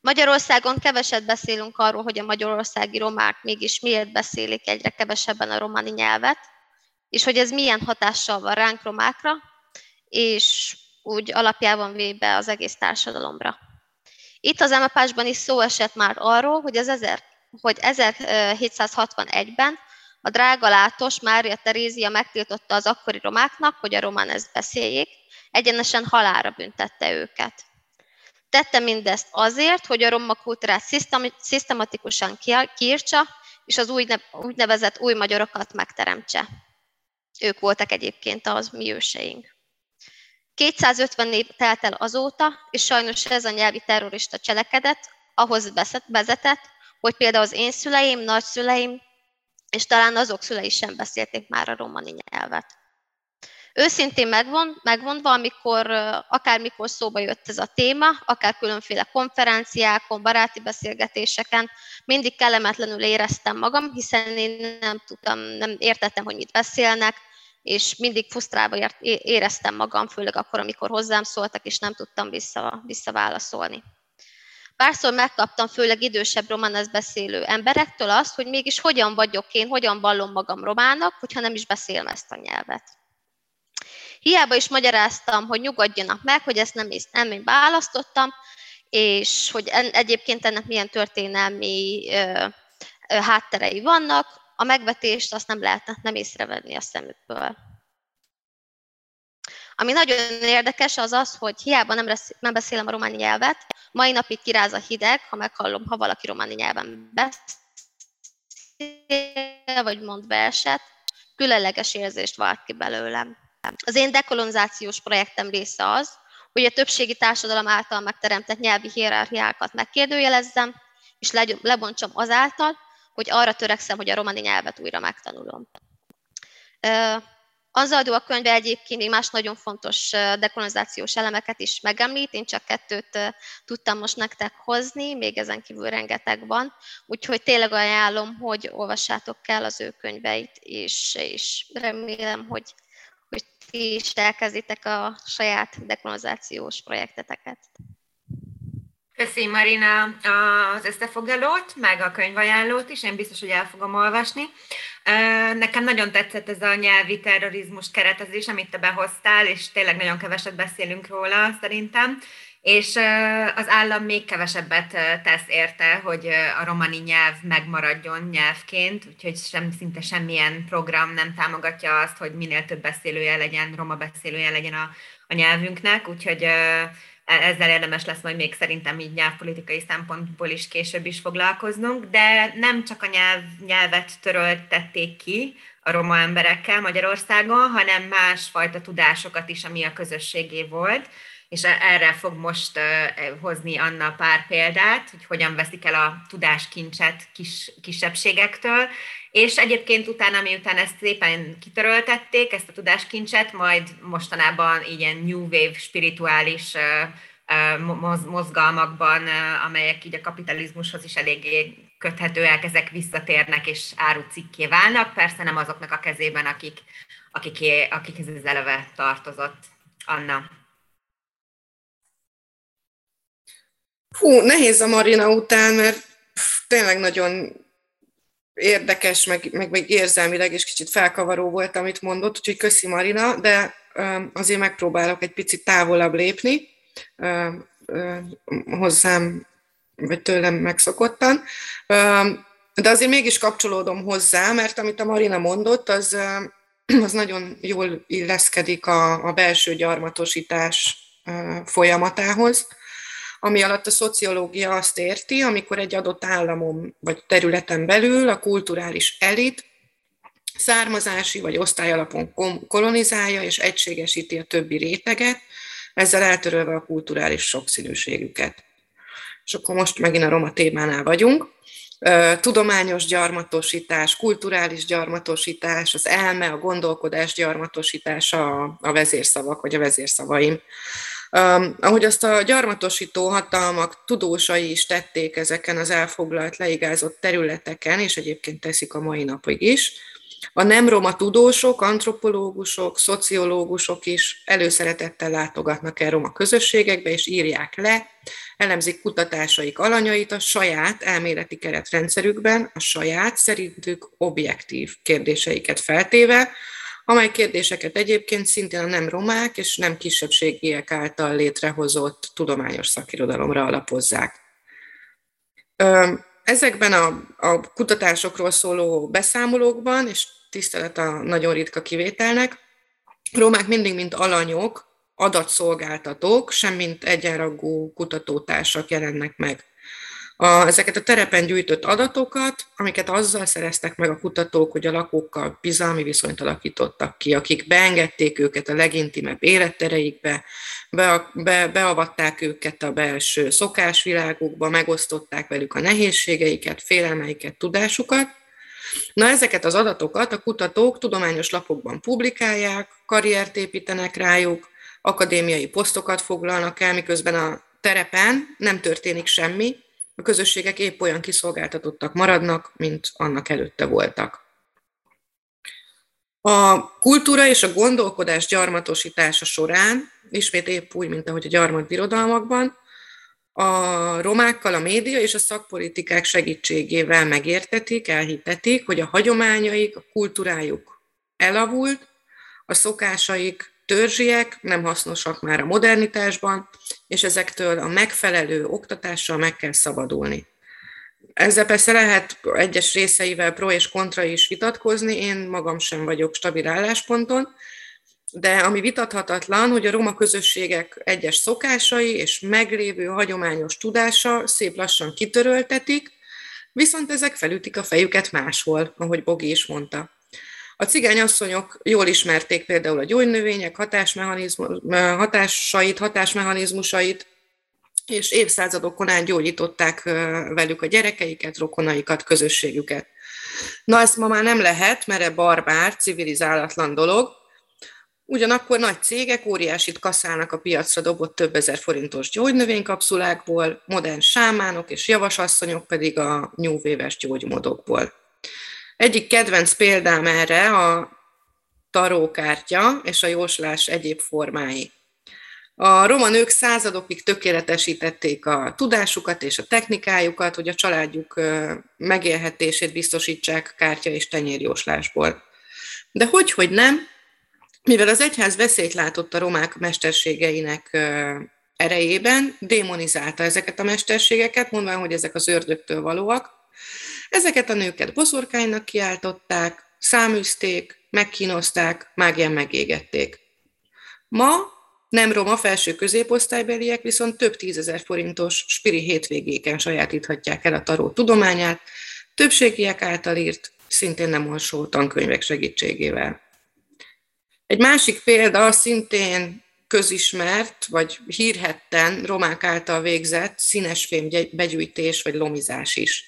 Magyarországon keveset beszélünk arról, hogy a magyarországi romák mégis miért beszélik egyre kevesebben a romani nyelvet, és hogy ez milyen hatással van ránk romákra, és úgy alapjában véve az egész társadalomra. Itt az emapásban is szó esett már arról, hogy, az hogy 1761-ben a drága látos Mária Terézia megtiltotta az akkori romáknak, hogy a román ezt beszéljék, egyenesen halára büntette őket. Tette mindezt azért, hogy a roma kultúrát szisztematikusan kiírtsa, és az úgynevezett új magyarokat megteremtse. Ők voltak egyébként az mi őseink. 250 év telt el azóta, és sajnos ez a nyelvi terrorista cselekedet ahhoz vezetett, hogy például az én szüleim, nagyszüleim, és talán azok szülei sem beszélték már a romani nyelvet. Őszintén megvon, megvonva, amikor akármikor szóba jött ez a téma, akár különféle konferenciákon, baráti beszélgetéseken, mindig kellemetlenül éreztem magam, hiszen én nem tudtam, nem értettem, hogy mit beszélnek, és mindig fusztrálva éreztem magam, főleg akkor, amikor hozzám szóltak, és nem tudtam vissza, visszaválaszolni. Párszor megkaptam főleg idősebb romanesz beszélő emberektől azt, hogy mégis hogyan vagyok én, hogyan vallom magam romának, hogyha nem is beszélem ezt a nyelvet. Hiába is magyaráztam, hogy nyugodjanak meg, hogy ezt nem, nem én választottam, és hogy egyébként ennek milyen történelmi hátterei vannak, a megvetést azt nem lehetne nem észrevenni a szemükből. Ami nagyon érdekes az az, hogy hiába nem, resz, nem beszélem a románi nyelvet, mai napig kiráz a hideg, ha meghallom, ha valaki románi nyelven beszél, vagy mond verset, különleges érzést vált ki belőlem. Az én dekolonizációs projektem része az, hogy a többségi társadalom által megteremtett nyelvi hierarchiákat megkérdőjelezzem, és lebontsam azáltal, hogy arra törekszem, hogy a romani nyelvet újra megtanulom. Anzaldó a könyve egyébként még más nagyon fontos dekolonizációs elemeket is megemlít, én csak kettőt tudtam most nektek hozni, még ezen kívül rengeteg van, úgyhogy tényleg ajánlom, hogy olvassátok el az ő könyveit, és, és remélem, hogy, hogy ti is elkezditek a saját dekolonizációs projekteteket. Köszi Marina az összefoglalót, meg a könyvajánlót is, én biztos, hogy el fogom olvasni. Nekem nagyon tetszett ez a nyelvi terrorizmus keretezés, amit te behoztál, és tényleg nagyon keveset beszélünk róla szerintem, és az állam még kevesebbet tesz érte, hogy a romani nyelv megmaradjon nyelvként, úgyhogy sem, szinte semmilyen program nem támogatja azt, hogy minél több beszélője legyen, roma beszélője legyen a, a nyelvünknek, úgyhogy ezzel érdemes lesz majd még szerintem így nyelvpolitikai szempontból is később is foglalkoznunk, de nem csak a nyelv, nyelvet töröltették ki a roma emberekkel Magyarországon, hanem másfajta tudásokat is, ami a közösségé volt, és e- erre fog most hozni Anna pár példát, hogy hogyan veszik el a tudáskincset kis, kisebbségektől, és egyébként utána, miután ezt szépen kitöröltették, ezt a tudáskincset, majd mostanában ilyen new wave spirituális mozgalmakban, amelyek így a kapitalizmushoz is eléggé köthetőek, ezek visszatérnek és árucikké válnak, persze nem azoknak a kezében, akik, akik, akik ez eleve tartozott. Anna. Hú, nehéz a Marina után, mert pff, tényleg nagyon érdekes, meg, meg, meg érzelmileg és kicsit felkavaró volt, amit mondott, úgyhogy köszi Marina, de azért megpróbálok egy picit távolabb lépni hozzám, vagy tőlem megszokottan. De azért mégis kapcsolódom hozzá, mert amit a Marina mondott, az, az nagyon jól illeszkedik a, a belső gyarmatosítás folyamatához ami alatt a szociológia azt érti, amikor egy adott államon vagy területen belül a kulturális elit származási vagy osztályalapon kolonizálja és egységesíti a többi réteget, ezzel eltörölve a kulturális sokszínűségüket. És akkor most megint a roma témánál vagyunk. Tudományos gyarmatosítás, kulturális gyarmatosítás, az elme, a gondolkodás gyarmatosítása a vezérszavak, vagy a vezérszavaim. Um, ahogy azt a gyarmatosító hatalmak tudósai is tették ezeken az elfoglalt, leigázott területeken, és egyébként teszik a mai napig is, a nem roma tudósok, antropológusok, szociológusok is előszeretettel látogatnak el roma közösségekbe, és írják le, elemzik kutatásaik alanyait a saját elméleti keretrendszerükben, a saját szerintük objektív kérdéseiket feltéve, amely kérdéseket egyébként szintén a nem romák és nem kisebbségiek által létrehozott tudományos szakirodalomra alapozzák. Ezekben a, a kutatásokról szóló beszámolókban, és tisztelet a nagyon ritka kivételnek, romák mindig, mint alanyok, adatszolgáltatók, sem mint egyenragú kutatótársak jelennek meg a, ezeket a terepen gyűjtött adatokat, amiket azzal szereztek meg a kutatók, hogy a lakókkal bizalmi viszonyt alakítottak ki, akik beengedték őket a legintimebb élettereikbe, be, be, beavatták őket a belső szokásvilágukba, megosztották velük a nehézségeiket, félelmeiket, tudásukat. Na ezeket az adatokat a kutatók tudományos lapokban publikálják, karriert építenek rájuk, akadémiai posztokat foglalnak el, miközben a terepen nem történik semmi, a közösségek épp olyan kiszolgáltatottak maradnak, mint annak előtte voltak. A kultúra és a gondolkodás gyarmatosítása során, ismét épp úgy, mint ahogy a gyarmatbirodalmakban, a romákkal a média és a szakpolitikák segítségével megértetik, elhitetik, hogy a hagyományaik, a kultúrájuk elavult, a szokásaik törzsiek, nem hasznosak már a modernitásban, és ezektől a megfelelő oktatással meg kell szabadulni. ezzel persze lehet egyes részeivel pro és kontra is vitatkozni, én magam sem vagyok stabil állásponton, de ami vitathatatlan, hogy a roma közösségek egyes szokásai és meglévő hagyományos tudása szép lassan kitöröltetik, viszont ezek felütik a fejüket máshol, ahogy Bogi is mondta. A cigányasszonyok jól ismerték például a gyógynövények hatásait, hatásmechanizmusait, és évszázadokon át gyógyították velük a gyerekeiket, rokonaikat, közösségüket. Na ezt ma már nem lehet, mert e barbár, civilizálatlan dolog, Ugyanakkor nagy cégek óriásit kaszálnak a piacra dobott több ezer forintos gyógynövénykapszulákból, modern sámánok és javasasszonyok pedig a nyúvéves gyógymodokból. Egyik kedvenc példám erre a tarókártya és a jóslás egyéb formái. A roma nők századokig tökéletesítették a tudásukat és a technikájukat, hogy a családjuk megélhetését biztosítsák kártya és tenyérjóslásból. De hogy, hogy nem, mivel az egyház veszélyt látott a romák mesterségeinek erejében, démonizálta ezeket a mesterségeket, mondván, hogy ezek az ördögtől valóak. Ezeket a nőket boszorkánynak kiáltották, száműzték, megkínozták, mágián megégették. Ma nem roma felső középosztálybeliek viszont több tízezer forintos spiri hétvégéken sajátíthatják el a taró tudományát, többségiek által írt, szintén nem olsó tankönyvek segítségével. Egy másik példa szintén közismert, vagy hírhetten romák által végzett színesfém begyűjtés vagy lomizás is.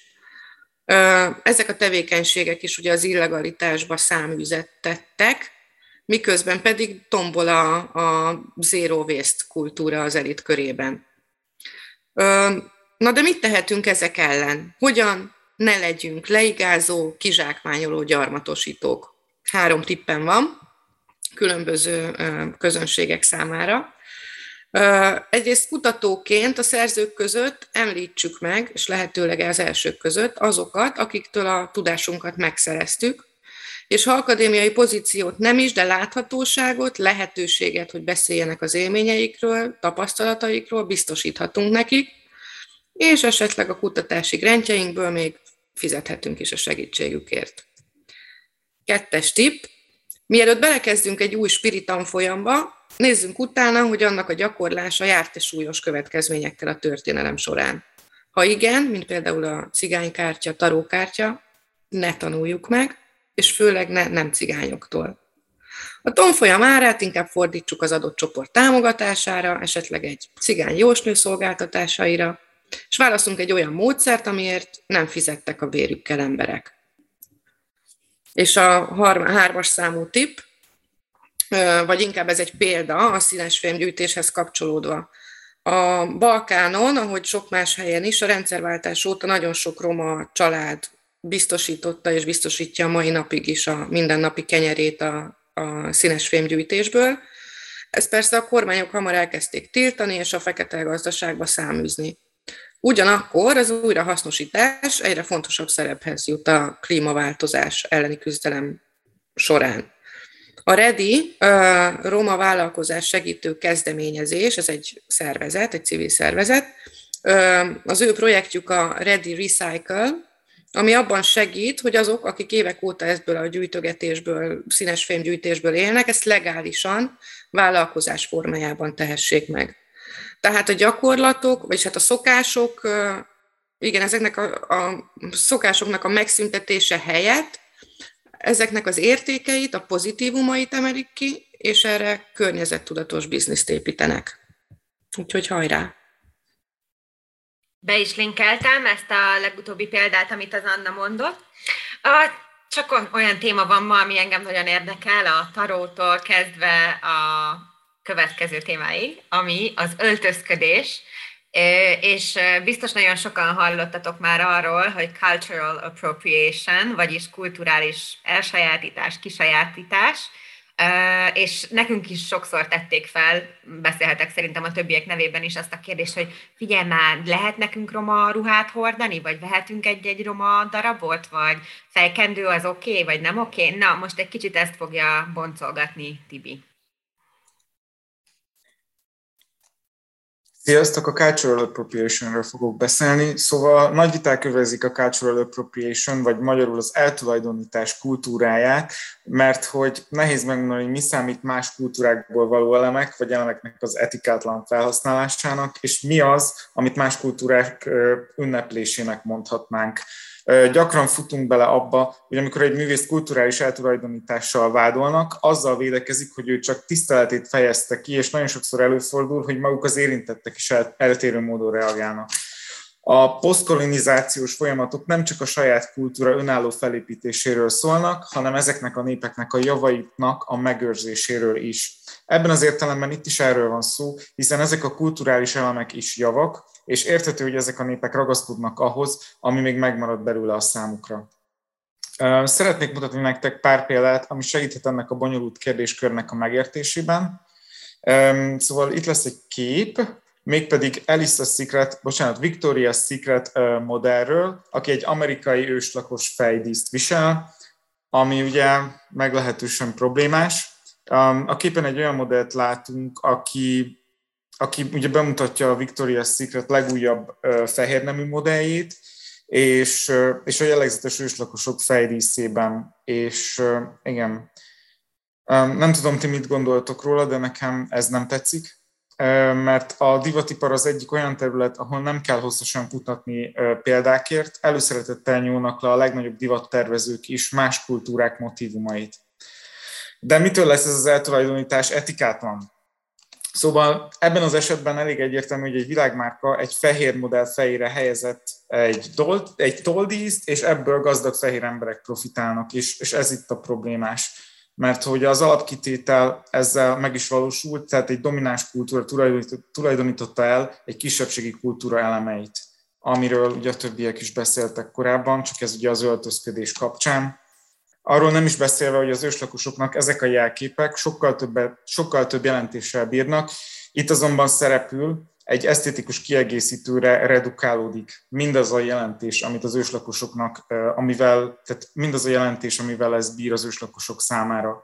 Ezek a tevékenységek is ugye az illegalitásba száműzettettek, miközben pedig tombol a, a zero waste kultúra az elit körében. Na de mit tehetünk ezek ellen? Hogyan ne legyünk leigázó, kizsákmányoló gyarmatosítók? Három tippen van különböző közönségek számára. Egyrészt kutatóként a szerzők között említsük meg, és lehetőleg az elsők között azokat, akiktől a tudásunkat megszereztük, és ha akadémiai pozíciót nem is, de láthatóságot, lehetőséget, hogy beszéljenek az élményeikről, tapasztalataikról, biztosíthatunk nekik, és esetleg a kutatási grentjeinkből még fizethetünk is a segítségükért. Kettes tipp, Mielőtt belekezdünk egy új spiritan folyamba, nézzünk utána, hogy annak a gyakorlása járt-e súlyos következményekkel a történelem során. Ha igen, mint például a cigánykártya, tarókártya, ne tanuljuk meg, és főleg ne nem cigányoktól. A tonfolyam árát inkább fordítsuk az adott csoport támogatására, esetleg egy cigány jósnő szolgáltatásaira, és válaszunk egy olyan módszert, amiért nem fizettek a bérükkel emberek. És a hármas számú tipp, vagy inkább ez egy példa a színes filmgyűjtéshez kapcsolódva. A Balkánon, ahogy sok más helyen is, a rendszerváltás óta nagyon sok roma család biztosította és biztosítja a mai napig is a mindennapi kenyerét a, a színes fémgyűjtésből. Ezt persze a kormányok hamar elkezdték tiltani, és a fekete gazdaságba száműzni. Ugyanakkor az újrahasznosítás egyre fontosabb szerephez jut a klímaváltozás elleni küzdelem során. A REDI, a Roma Vállalkozás Segítő Kezdeményezés, ez egy szervezet, egy civil szervezet, az ő projektjük a REDI Recycle, ami abban segít, hogy azok, akik évek óta ebből a gyűjtögetésből, színes fémgyűjtésből élnek, ezt legálisan vállalkozás formájában tehessék meg. Tehát a gyakorlatok, vagy hát a szokások, igen, ezeknek a, a szokásoknak a megszüntetése helyett ezeknek az értékeit, a pozitívumait emelik ki, és erre környezettudatos bizniszt építenek. Úgyhogy hajrá! Be is linkeltem ezt a legutóbbi példát, amit az Anna mondott. A, csak olyan téma van ma, ami engem nagyon érdekel, a tarótól kezdve a következő témáig, ami az öltözködés, és biztos nagyon sokan hallottatok már arról, hogy cultural appropriation, vagyis kulturális elsajátítás, kisajátítás, és nekünk is sokszor tették fel, beszélhetek szerintem a többiek nevében is azt a kérdést, hogy figyelj már, lehet nekünk roma ruhát hordani, vagy vehetünk egy-egy roma darabot, vagy fejkendő az oké, okay, vagy nem oké? Okay? Na, most egy kicsit ezt fogja boncolgatni Tibi. Sziasztok, a Cultural Appropriationről fogok beszélni. Szóval nagy viták övezik a Cultural Appropriation, vagy magyarul az eltulajdonítás kultúráját, mert hogy nehéz megmondani, hogy mi számít más kultúrákból való elemek, vagy elemeknek az etikátlan felhasználásának, és mi az, amit más kultúrák ünneplésének mondhatnánk. Gyakran futunk bele abba, hogy amikor egy művész kulturális eltulajdonítással vádolnak, azzal védekezik, hogy ő csak tiszteletét fejezte ki, és nagyon sokszor előfordul, hogy maguk az érintettek is eltérő módon reagálnak. A posztkolonizációs folyamatok nem csak a saját kultúra önálló felépítéséről szólnak, hanem ezeknek a népeknek a javaiknak a megőrzéséről is. Ebben az értelemben itt is erről van szó, hiszen ezek a kulturális elemek is javak, és érthető, hogy ezek a népek ragaszkodnak ahhoz, ami még megmarad belőle a számukra. Szeretnék mutatni nektek pár példát, ami segíthet ennek a bonyolult kérdéskörnek a megértésében. Szóval itt lesz egy kép, mégpedig Alice Secret, bocsánat, Victoria's Secret modellről, aki egy amerikai őslakos fejdíszt visel, ami ugye meglehetősen problémás. A képen egy olyan modellt látunk, aki aki ugye bemutatja a Victoria's Secret legújabb fehér nemű modelljét, és, és a jellegzetes őslakosok fejrészében, és igen, nem tudom, ti mit gondoltok róla, de nekem ez nem tetszik, mert a divatipar az egyik olyan terület, ahol nem kell hosszasan kutatni példákért, előszeretettel nyúlnak le a legnagyobb divattervezők is más kultúrák motivumait. De mitől lesz ez az eltulajdonítás etikátlan? Szóval ebben az esetben elég egyértelmű, hogy egy világmárka egy fehér modell fejére helyezett egy, dold, egy toldízt, és ebből gazdag fehér emberek profitálnak, és, és ez itt a problémás. Mert hogy az alapkitétel ezzel meg is valósult, tehát egy domináns kultúra tulajdonította el egy kisebbségi kultúra elemeit, amiről ugye a többiek is beszéltek korábban, csak ez ugye az öltözködés kapcsán. Arról nem is beszélve, hogy az őslakosoknak ezek a jelképek sokkal, többet, sokkal több jelentéssel bírnak. Itt azonban szerepül, egy esztétikus kiegészítőre redukálódik mindaz a jelentés, amit az őslakosoknak, amivel, tehát mindaz a jelentés, amivel ez bír az őslakosok számára.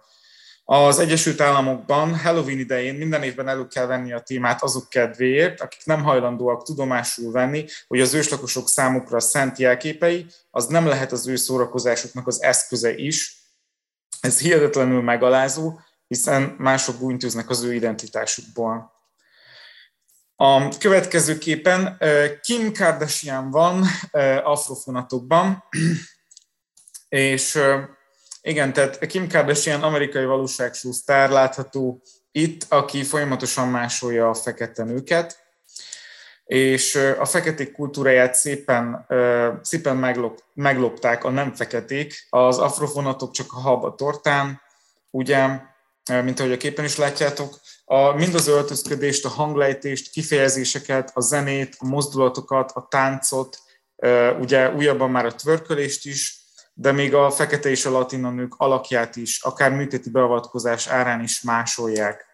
Az Egyesült Államokban Halloween idején minden évben elő kell venni a témát azok kedvéért, akik nem hajlandóak tudomásul venni, hogy az őslakosok számukra szent jelképei, az nem lehet az ő szórakozásuknak az eszköze is. Ez hihetetlenül megalázó, hiszen mások bújtőznek az ő identitásukból. A következő képen Kim Kardashian van afrofonatokban, és igen, tehát Kim Kardashian amerikai valóságsú sztár látható itt, aki folyamatosan másolja a fekete nőket, és a feketék kultúráját szépen, szépen meglop, meglopták a nem feketék, az afrofonatok csak a hab a tortán, ugye, mint ahogy a képen is látjátok, a, mind az öltözködést, a hanglejtést, kifejezéseket, a zenét, a mozdulatokat, a táncot, ugye újabban már a tvörkölést is, de még a fekete és a latina nők alakját is, akár műtéti beavatkozás árán is másolják.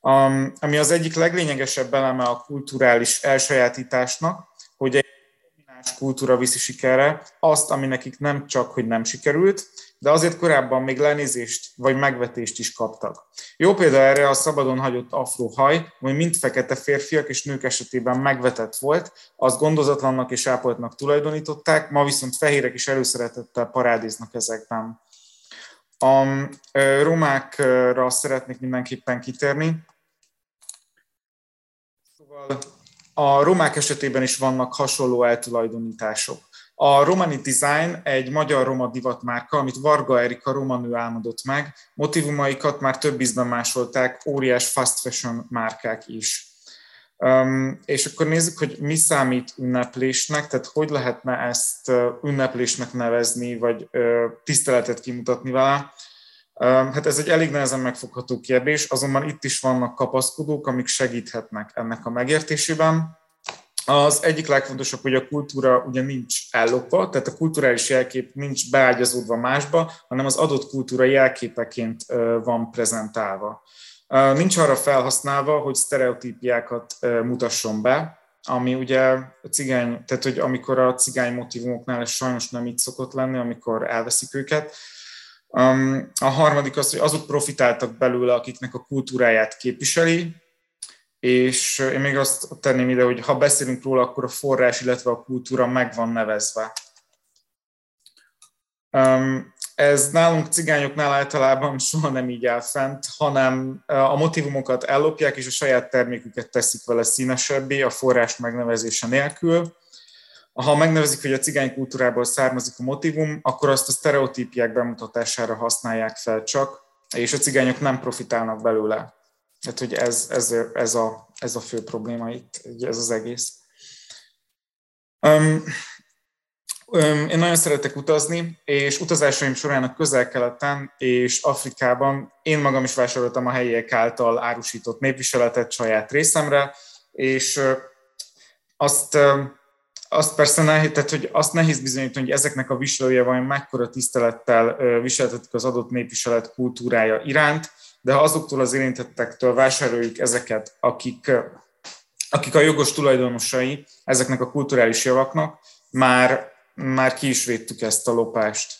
Um, ami az egyik leglényegesebb eleme a kulturális elsajátításnak, hogy egy domináns kultúra viszi sikerre azt, ami nekik nem csak, hogy nem sikerült, de azért korábban még lenézést vagy megvetést is kaptak. Jó példa erre a szabadon hagyott afrohaj, hogy mind fekete férfiak és nők esetében megvetett volt, azt gondozatlannak és ápoltnak tulajdonították, ma viszont fehérek is előszeretettel parádéznak ezekben. A romákra szeretnék mindenképpen kitérni. Szóval a romák esetében is vannak hasonló eltulajdonítások. A Romani Design egy magyar roma divatmárka, amit Varga Erika romanő álmodott meg. Motivumaikat már több ízben másolták óriás fast fashion márkák is. Um, és akkor nézzük, hogy mi számít ünneplésnek, tehát hogy lehetne ezt ünneplésnek nevezni, vagy uh, tiszteletet kimutatni vele. Um, hát ez egy elég nehezen megfogható kérdés, azonban itt is vannak kapaszkodók, amik segíthetnek ennek a megértésében. Az egyik legfontosabb, hogy a kultúra ugye nincs ellopva, tehát a kulturális jelkép nincs beágyazódva másba, hanem az adott kultúra jelképeként van prezentálva. Nincs arra felhasználva, hogy sztereotípiákat mutasson be, ami ugye a cigány, tehát hogy amikor a cigány motivumoknál ez sajnos nem így szokott lenni, amikor elveszik őket. A harmadik az, hogy azok profitáltak belőle, akiknek a kultúráját képviseli, és én még azt tenném ide, hogy ha beszélünk róla, akkor a forrás, illetve a kultúra meg van nevezve. Ez nálunk cigányoknál általában soha nem így áll fent, hanem a motivumokat ellopják, és a saját terméküket teszik vele színesebbé, a forrás megnevezése nélkül. Ha megnevezik, hogy a cigány kultúrából származik a motivum, akkor azt a sztereotípiák bemutatására használják fel csak, és a cigányok nem profitálnak belőle. Tehát, hogy ez, ez, ez, a, ez a fő probléma itt, ez az egész. Um, én nagyon szeretek utazni, és utazásaim során a közel-keleten és Afrikában én magam is vásároltam a helyiek által árusított népviseletet saját részemre, és azt, azt persze nehéz, tehát, hogy azt nehéz bizonyítani, hogy ezeknek a viselője vajon mekkora tisztelettel viseltetik az adott népviselet kultúrája iránt, de ha azoktól az érintettektől vásároljuk ezeket, akik, akik a jogos tulajdonosai ezeknek a kulturális javaknak, már már ki is védtük ezt a lopást.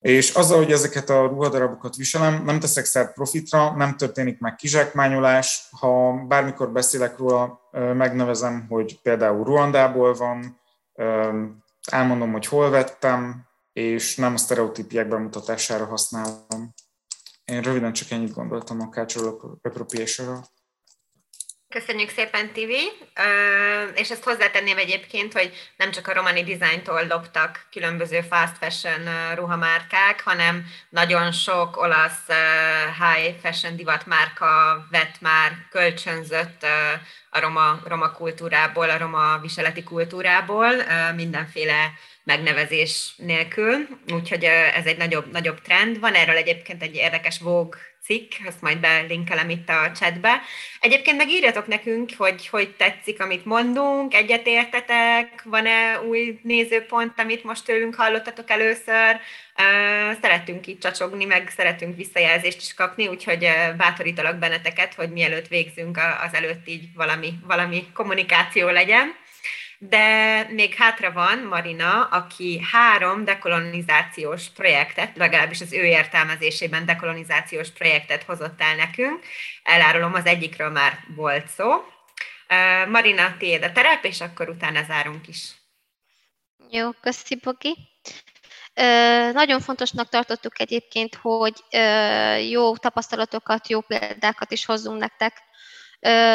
És azzal, hogy ezeket a ruhadarabokat viselem, nem teszek szert profitra, nem történik meg kizsákmányolás. Ha bármikor beszélek róla, megnevezem, hogy például Ruandából van, elmondom, hogy hol vettem, és nem a sztereotípiák bemutatására használom. Én röviden csak ennyit gondoltam a cultural appropriation Köszönjük szépen, Tivi, és ezt hozzátenném egyébként, hogy nem csak a romani dizájntól loptak különböző fast fashion ruhamárkák, hanem nagyon sok olasz high fashion divatmárka vett már, kölcsönzött a roma, roma kultúrából, a roma viseleti kultúrából, mindenféle megnevezés nélkül, úgyhogy ez egy nagyobb, nagyobb trend. Van erről egyébként egy érdekes Vogue cikk, azt majd belinkelem itt a chatbe. Egyébként meg írjatok nekünk, hogy hogy tetszik, amit mondunk, egyetértetek, van-e új nézőpont, amit most tőlünk hallottatok először. Szeretünk itt csacsogni, meg szeretünk visszajelzést is kapni, úgyhogy bátorítalak benneteket, hogy mielőtt végzünk, az előtt így valami, valami kommunikáció legyen de még hátra van Marina, aki három dekolonizációs projektet, legalábbis az ő értelmezésében dekolonizációs projektet hozott el nekünk. Elárulom, az egyikről már volt szó. Marina, tiéd a terep, és akkor utána zárunk is. Jó, köszi, Bogi. Nagyon fontosnak tartottuk egyébként, hogy jó tapasztalatokat, jó példákat is hozzunk nektek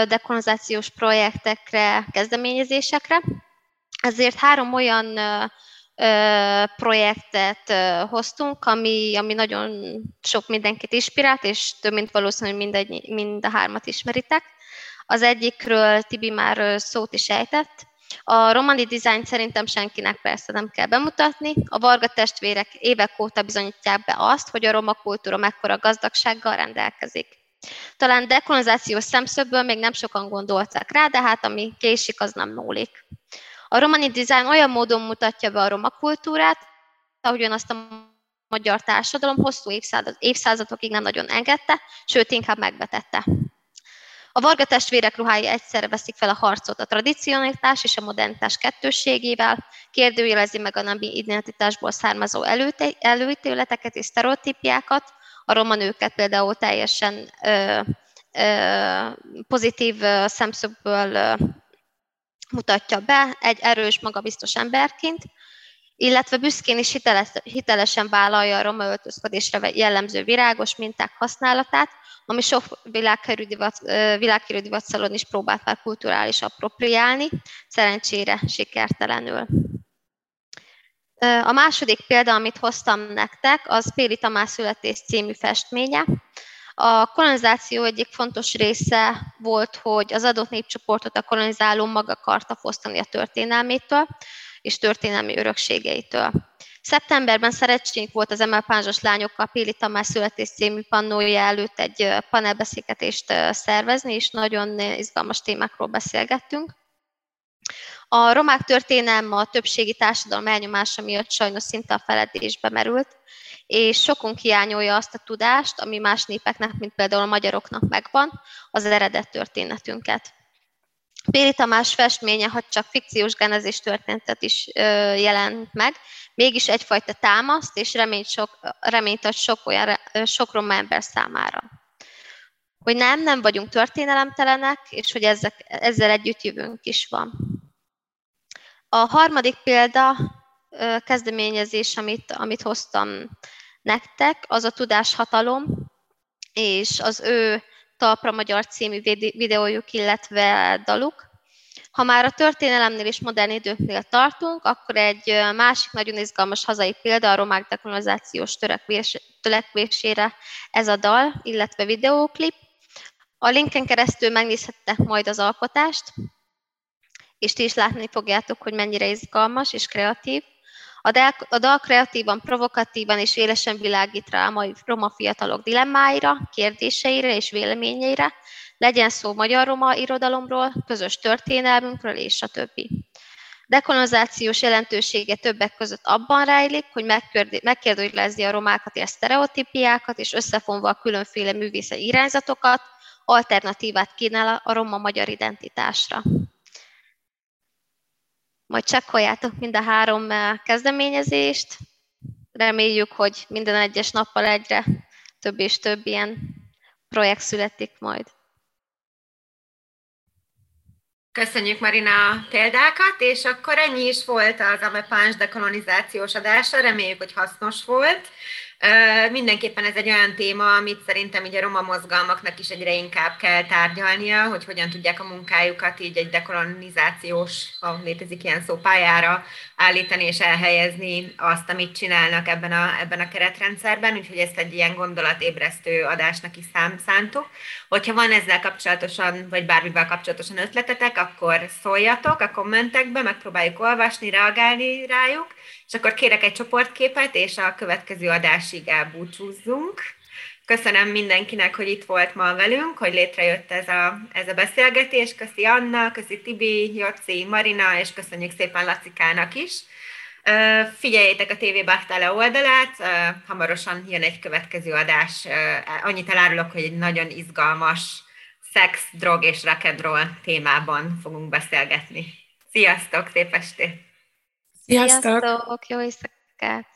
dekolonizációs projektekre, kezdeményezésekre. Ezért három olyan projektet hoztunk, ami, ami nagyon sok mindenkit inspirált, és több mint valószínű, hogy mindegy, mind a hármat ismeritek. Az egyikről Tibi már szót is ejtett. A romani dizájn szerintem senkinek persze nem kell bemutatni. A Varga testvérek évek óta bizonyítják be azt, hogy a roma kultúra mekkora gazdagsággal rendelkezik. Talán dekolonizációs szemszögből még nem sokan gondoltak rá, de hát ami késik, az nem múlik. A romani dizájn olyan módon mutatja be a roma kultúrát, ahogyan azt a magyar társadalom hosszú évszázad, évszázadokig nem nagyon engedte, sőt, inkább megvetette. A Varga testvérek ruhái egyszerre veszik fel a harcot a tradicionalitás és a modernitás kettőségével, kérdőjelezi meg a nemi identitásból származó előítéleteket és sztereotípiákat, a roma nőket például teljesen ö, ö, pozitív szemszögből mutatja be egy erős, magabiztos emberként, illetve büszkén is hiteles, hitelesen vállalja a roma öltözködésre jellemző virágos minták használatát, ami sok világhírű divat, divatszalon is próbált már kulturális appropriálni, szerencsére sikertelenül. A második példa, amit hoztam nektek, az Péli Tamás születés című festménye. A kolonizáció egyik fontos része volt, hogy az adott népcsoportot a kolonizáló maga akarta fosztani a történelmétől és történelmi örökségeitől. Szeptemberben szerencsénk volt az emelpánzsos lányokkal Péli Tamás születés című pannója előtt egy panelbeszélgetést szervezni, és nagyon izgalmas témákról beszélgettünk. A romák történelme a többségi társadalom elnyomása miatt sajnos szinte a feledésbe merült, és sokunk hiányolja azt a tudást, ami más népeknek, mint például a magyaroknak megvan, az eredet történetünket. Péri Tamás festménye, ha csak fikciós genezis történetet is jelent meg, mégis egyfajta támaszt és reményt, sok, reményt ad sok, olyan, sok roma ember számára. hogy nem, nem vagyunk történelemtelenek, és hogy ezek, ezzel együtt jövőnk is van. A harmadik példa, kezdeményezés, amit, amit hoztam nektek, az a tudáshatalom, és az ő Talpra Magyar című videójuk, illetve daluk. Ha már a történelemnél és modern időknél tartunk, akkor egy másik nagyon izgalmas hazai példa a romák dekolonizációs törekvésére ez a dal, illetve videóklip. A linken keresztül megnézhettek majd az alkotást, és ti is látni fogjátok, hogy mennyire izgalmas és kreatív. A dal, a dal kreatívan, provokatívan és élesen világít rá a mai roma fiatalok dilemmáira, kérdéseire és véleményeire, legyen szó magyar-roma irodalomról, közös történelmünkről és a többi. Dekolonizációs jelentősége többek között abban rejlik, hogy megkérdőjelezi a romákat és sztereotípiákat, és összefonva a különféle művészeti irányzatokat, alternatívát kínál a roma-magyar identitásra. Majd csekkoljátok mind a három eh, kezdeményezést. Reméljük, hogy minden egyes nappal egyre több és több ilyen projekt születik majd. Köszönjük Marina a példákat, és akkor ennyi is volt az Amepáns dekolonizációs adása, reméljük, hogy hasznos volt. Mindenképpen ez egy olyan téma, amit szerintem így a roma mozgalmaknak is egyre inkább kell tárgyalnia, hogy hogyan tudják a munkájukat így egy dekolonizációs, ha létezik ilyen szó, pályára állítani és elhelyezni azt, amit csinálnak ebben a, ebben a keretrendszerben, úgyhogy ezt egy ilyen gondolatébresztő adásnak is szám, szántuk. Hogyha van ezzel kapcsolatosan, vagy bármivel kapcsolatosan ötletetek, akkor szóljatok a kommentekbe, megpróbáljuk olvasni, reagálni rájuk, és akkor kérek egy csoportképet, és a következő adásig elbúcsúzzunk. Köszönöm mindenkinek, hogy itt volt ma velünk, hogy létrejött ez a, ez a beszélgetés. Köszi Anna, köszi Tibi, Joci, Marina, és köszönjük szépen Lacikának is. Figyeljétek a TV Bártála oldalát, hamarosan jön egy következő adás. Annyit elárulok, hogy egy nagyon izgalmas szex, drog és rock'n'roll témában fogunk beszélgetni. Sziasztok, szép estét! Sziasztok! Sziasztok! Jó éjszakát!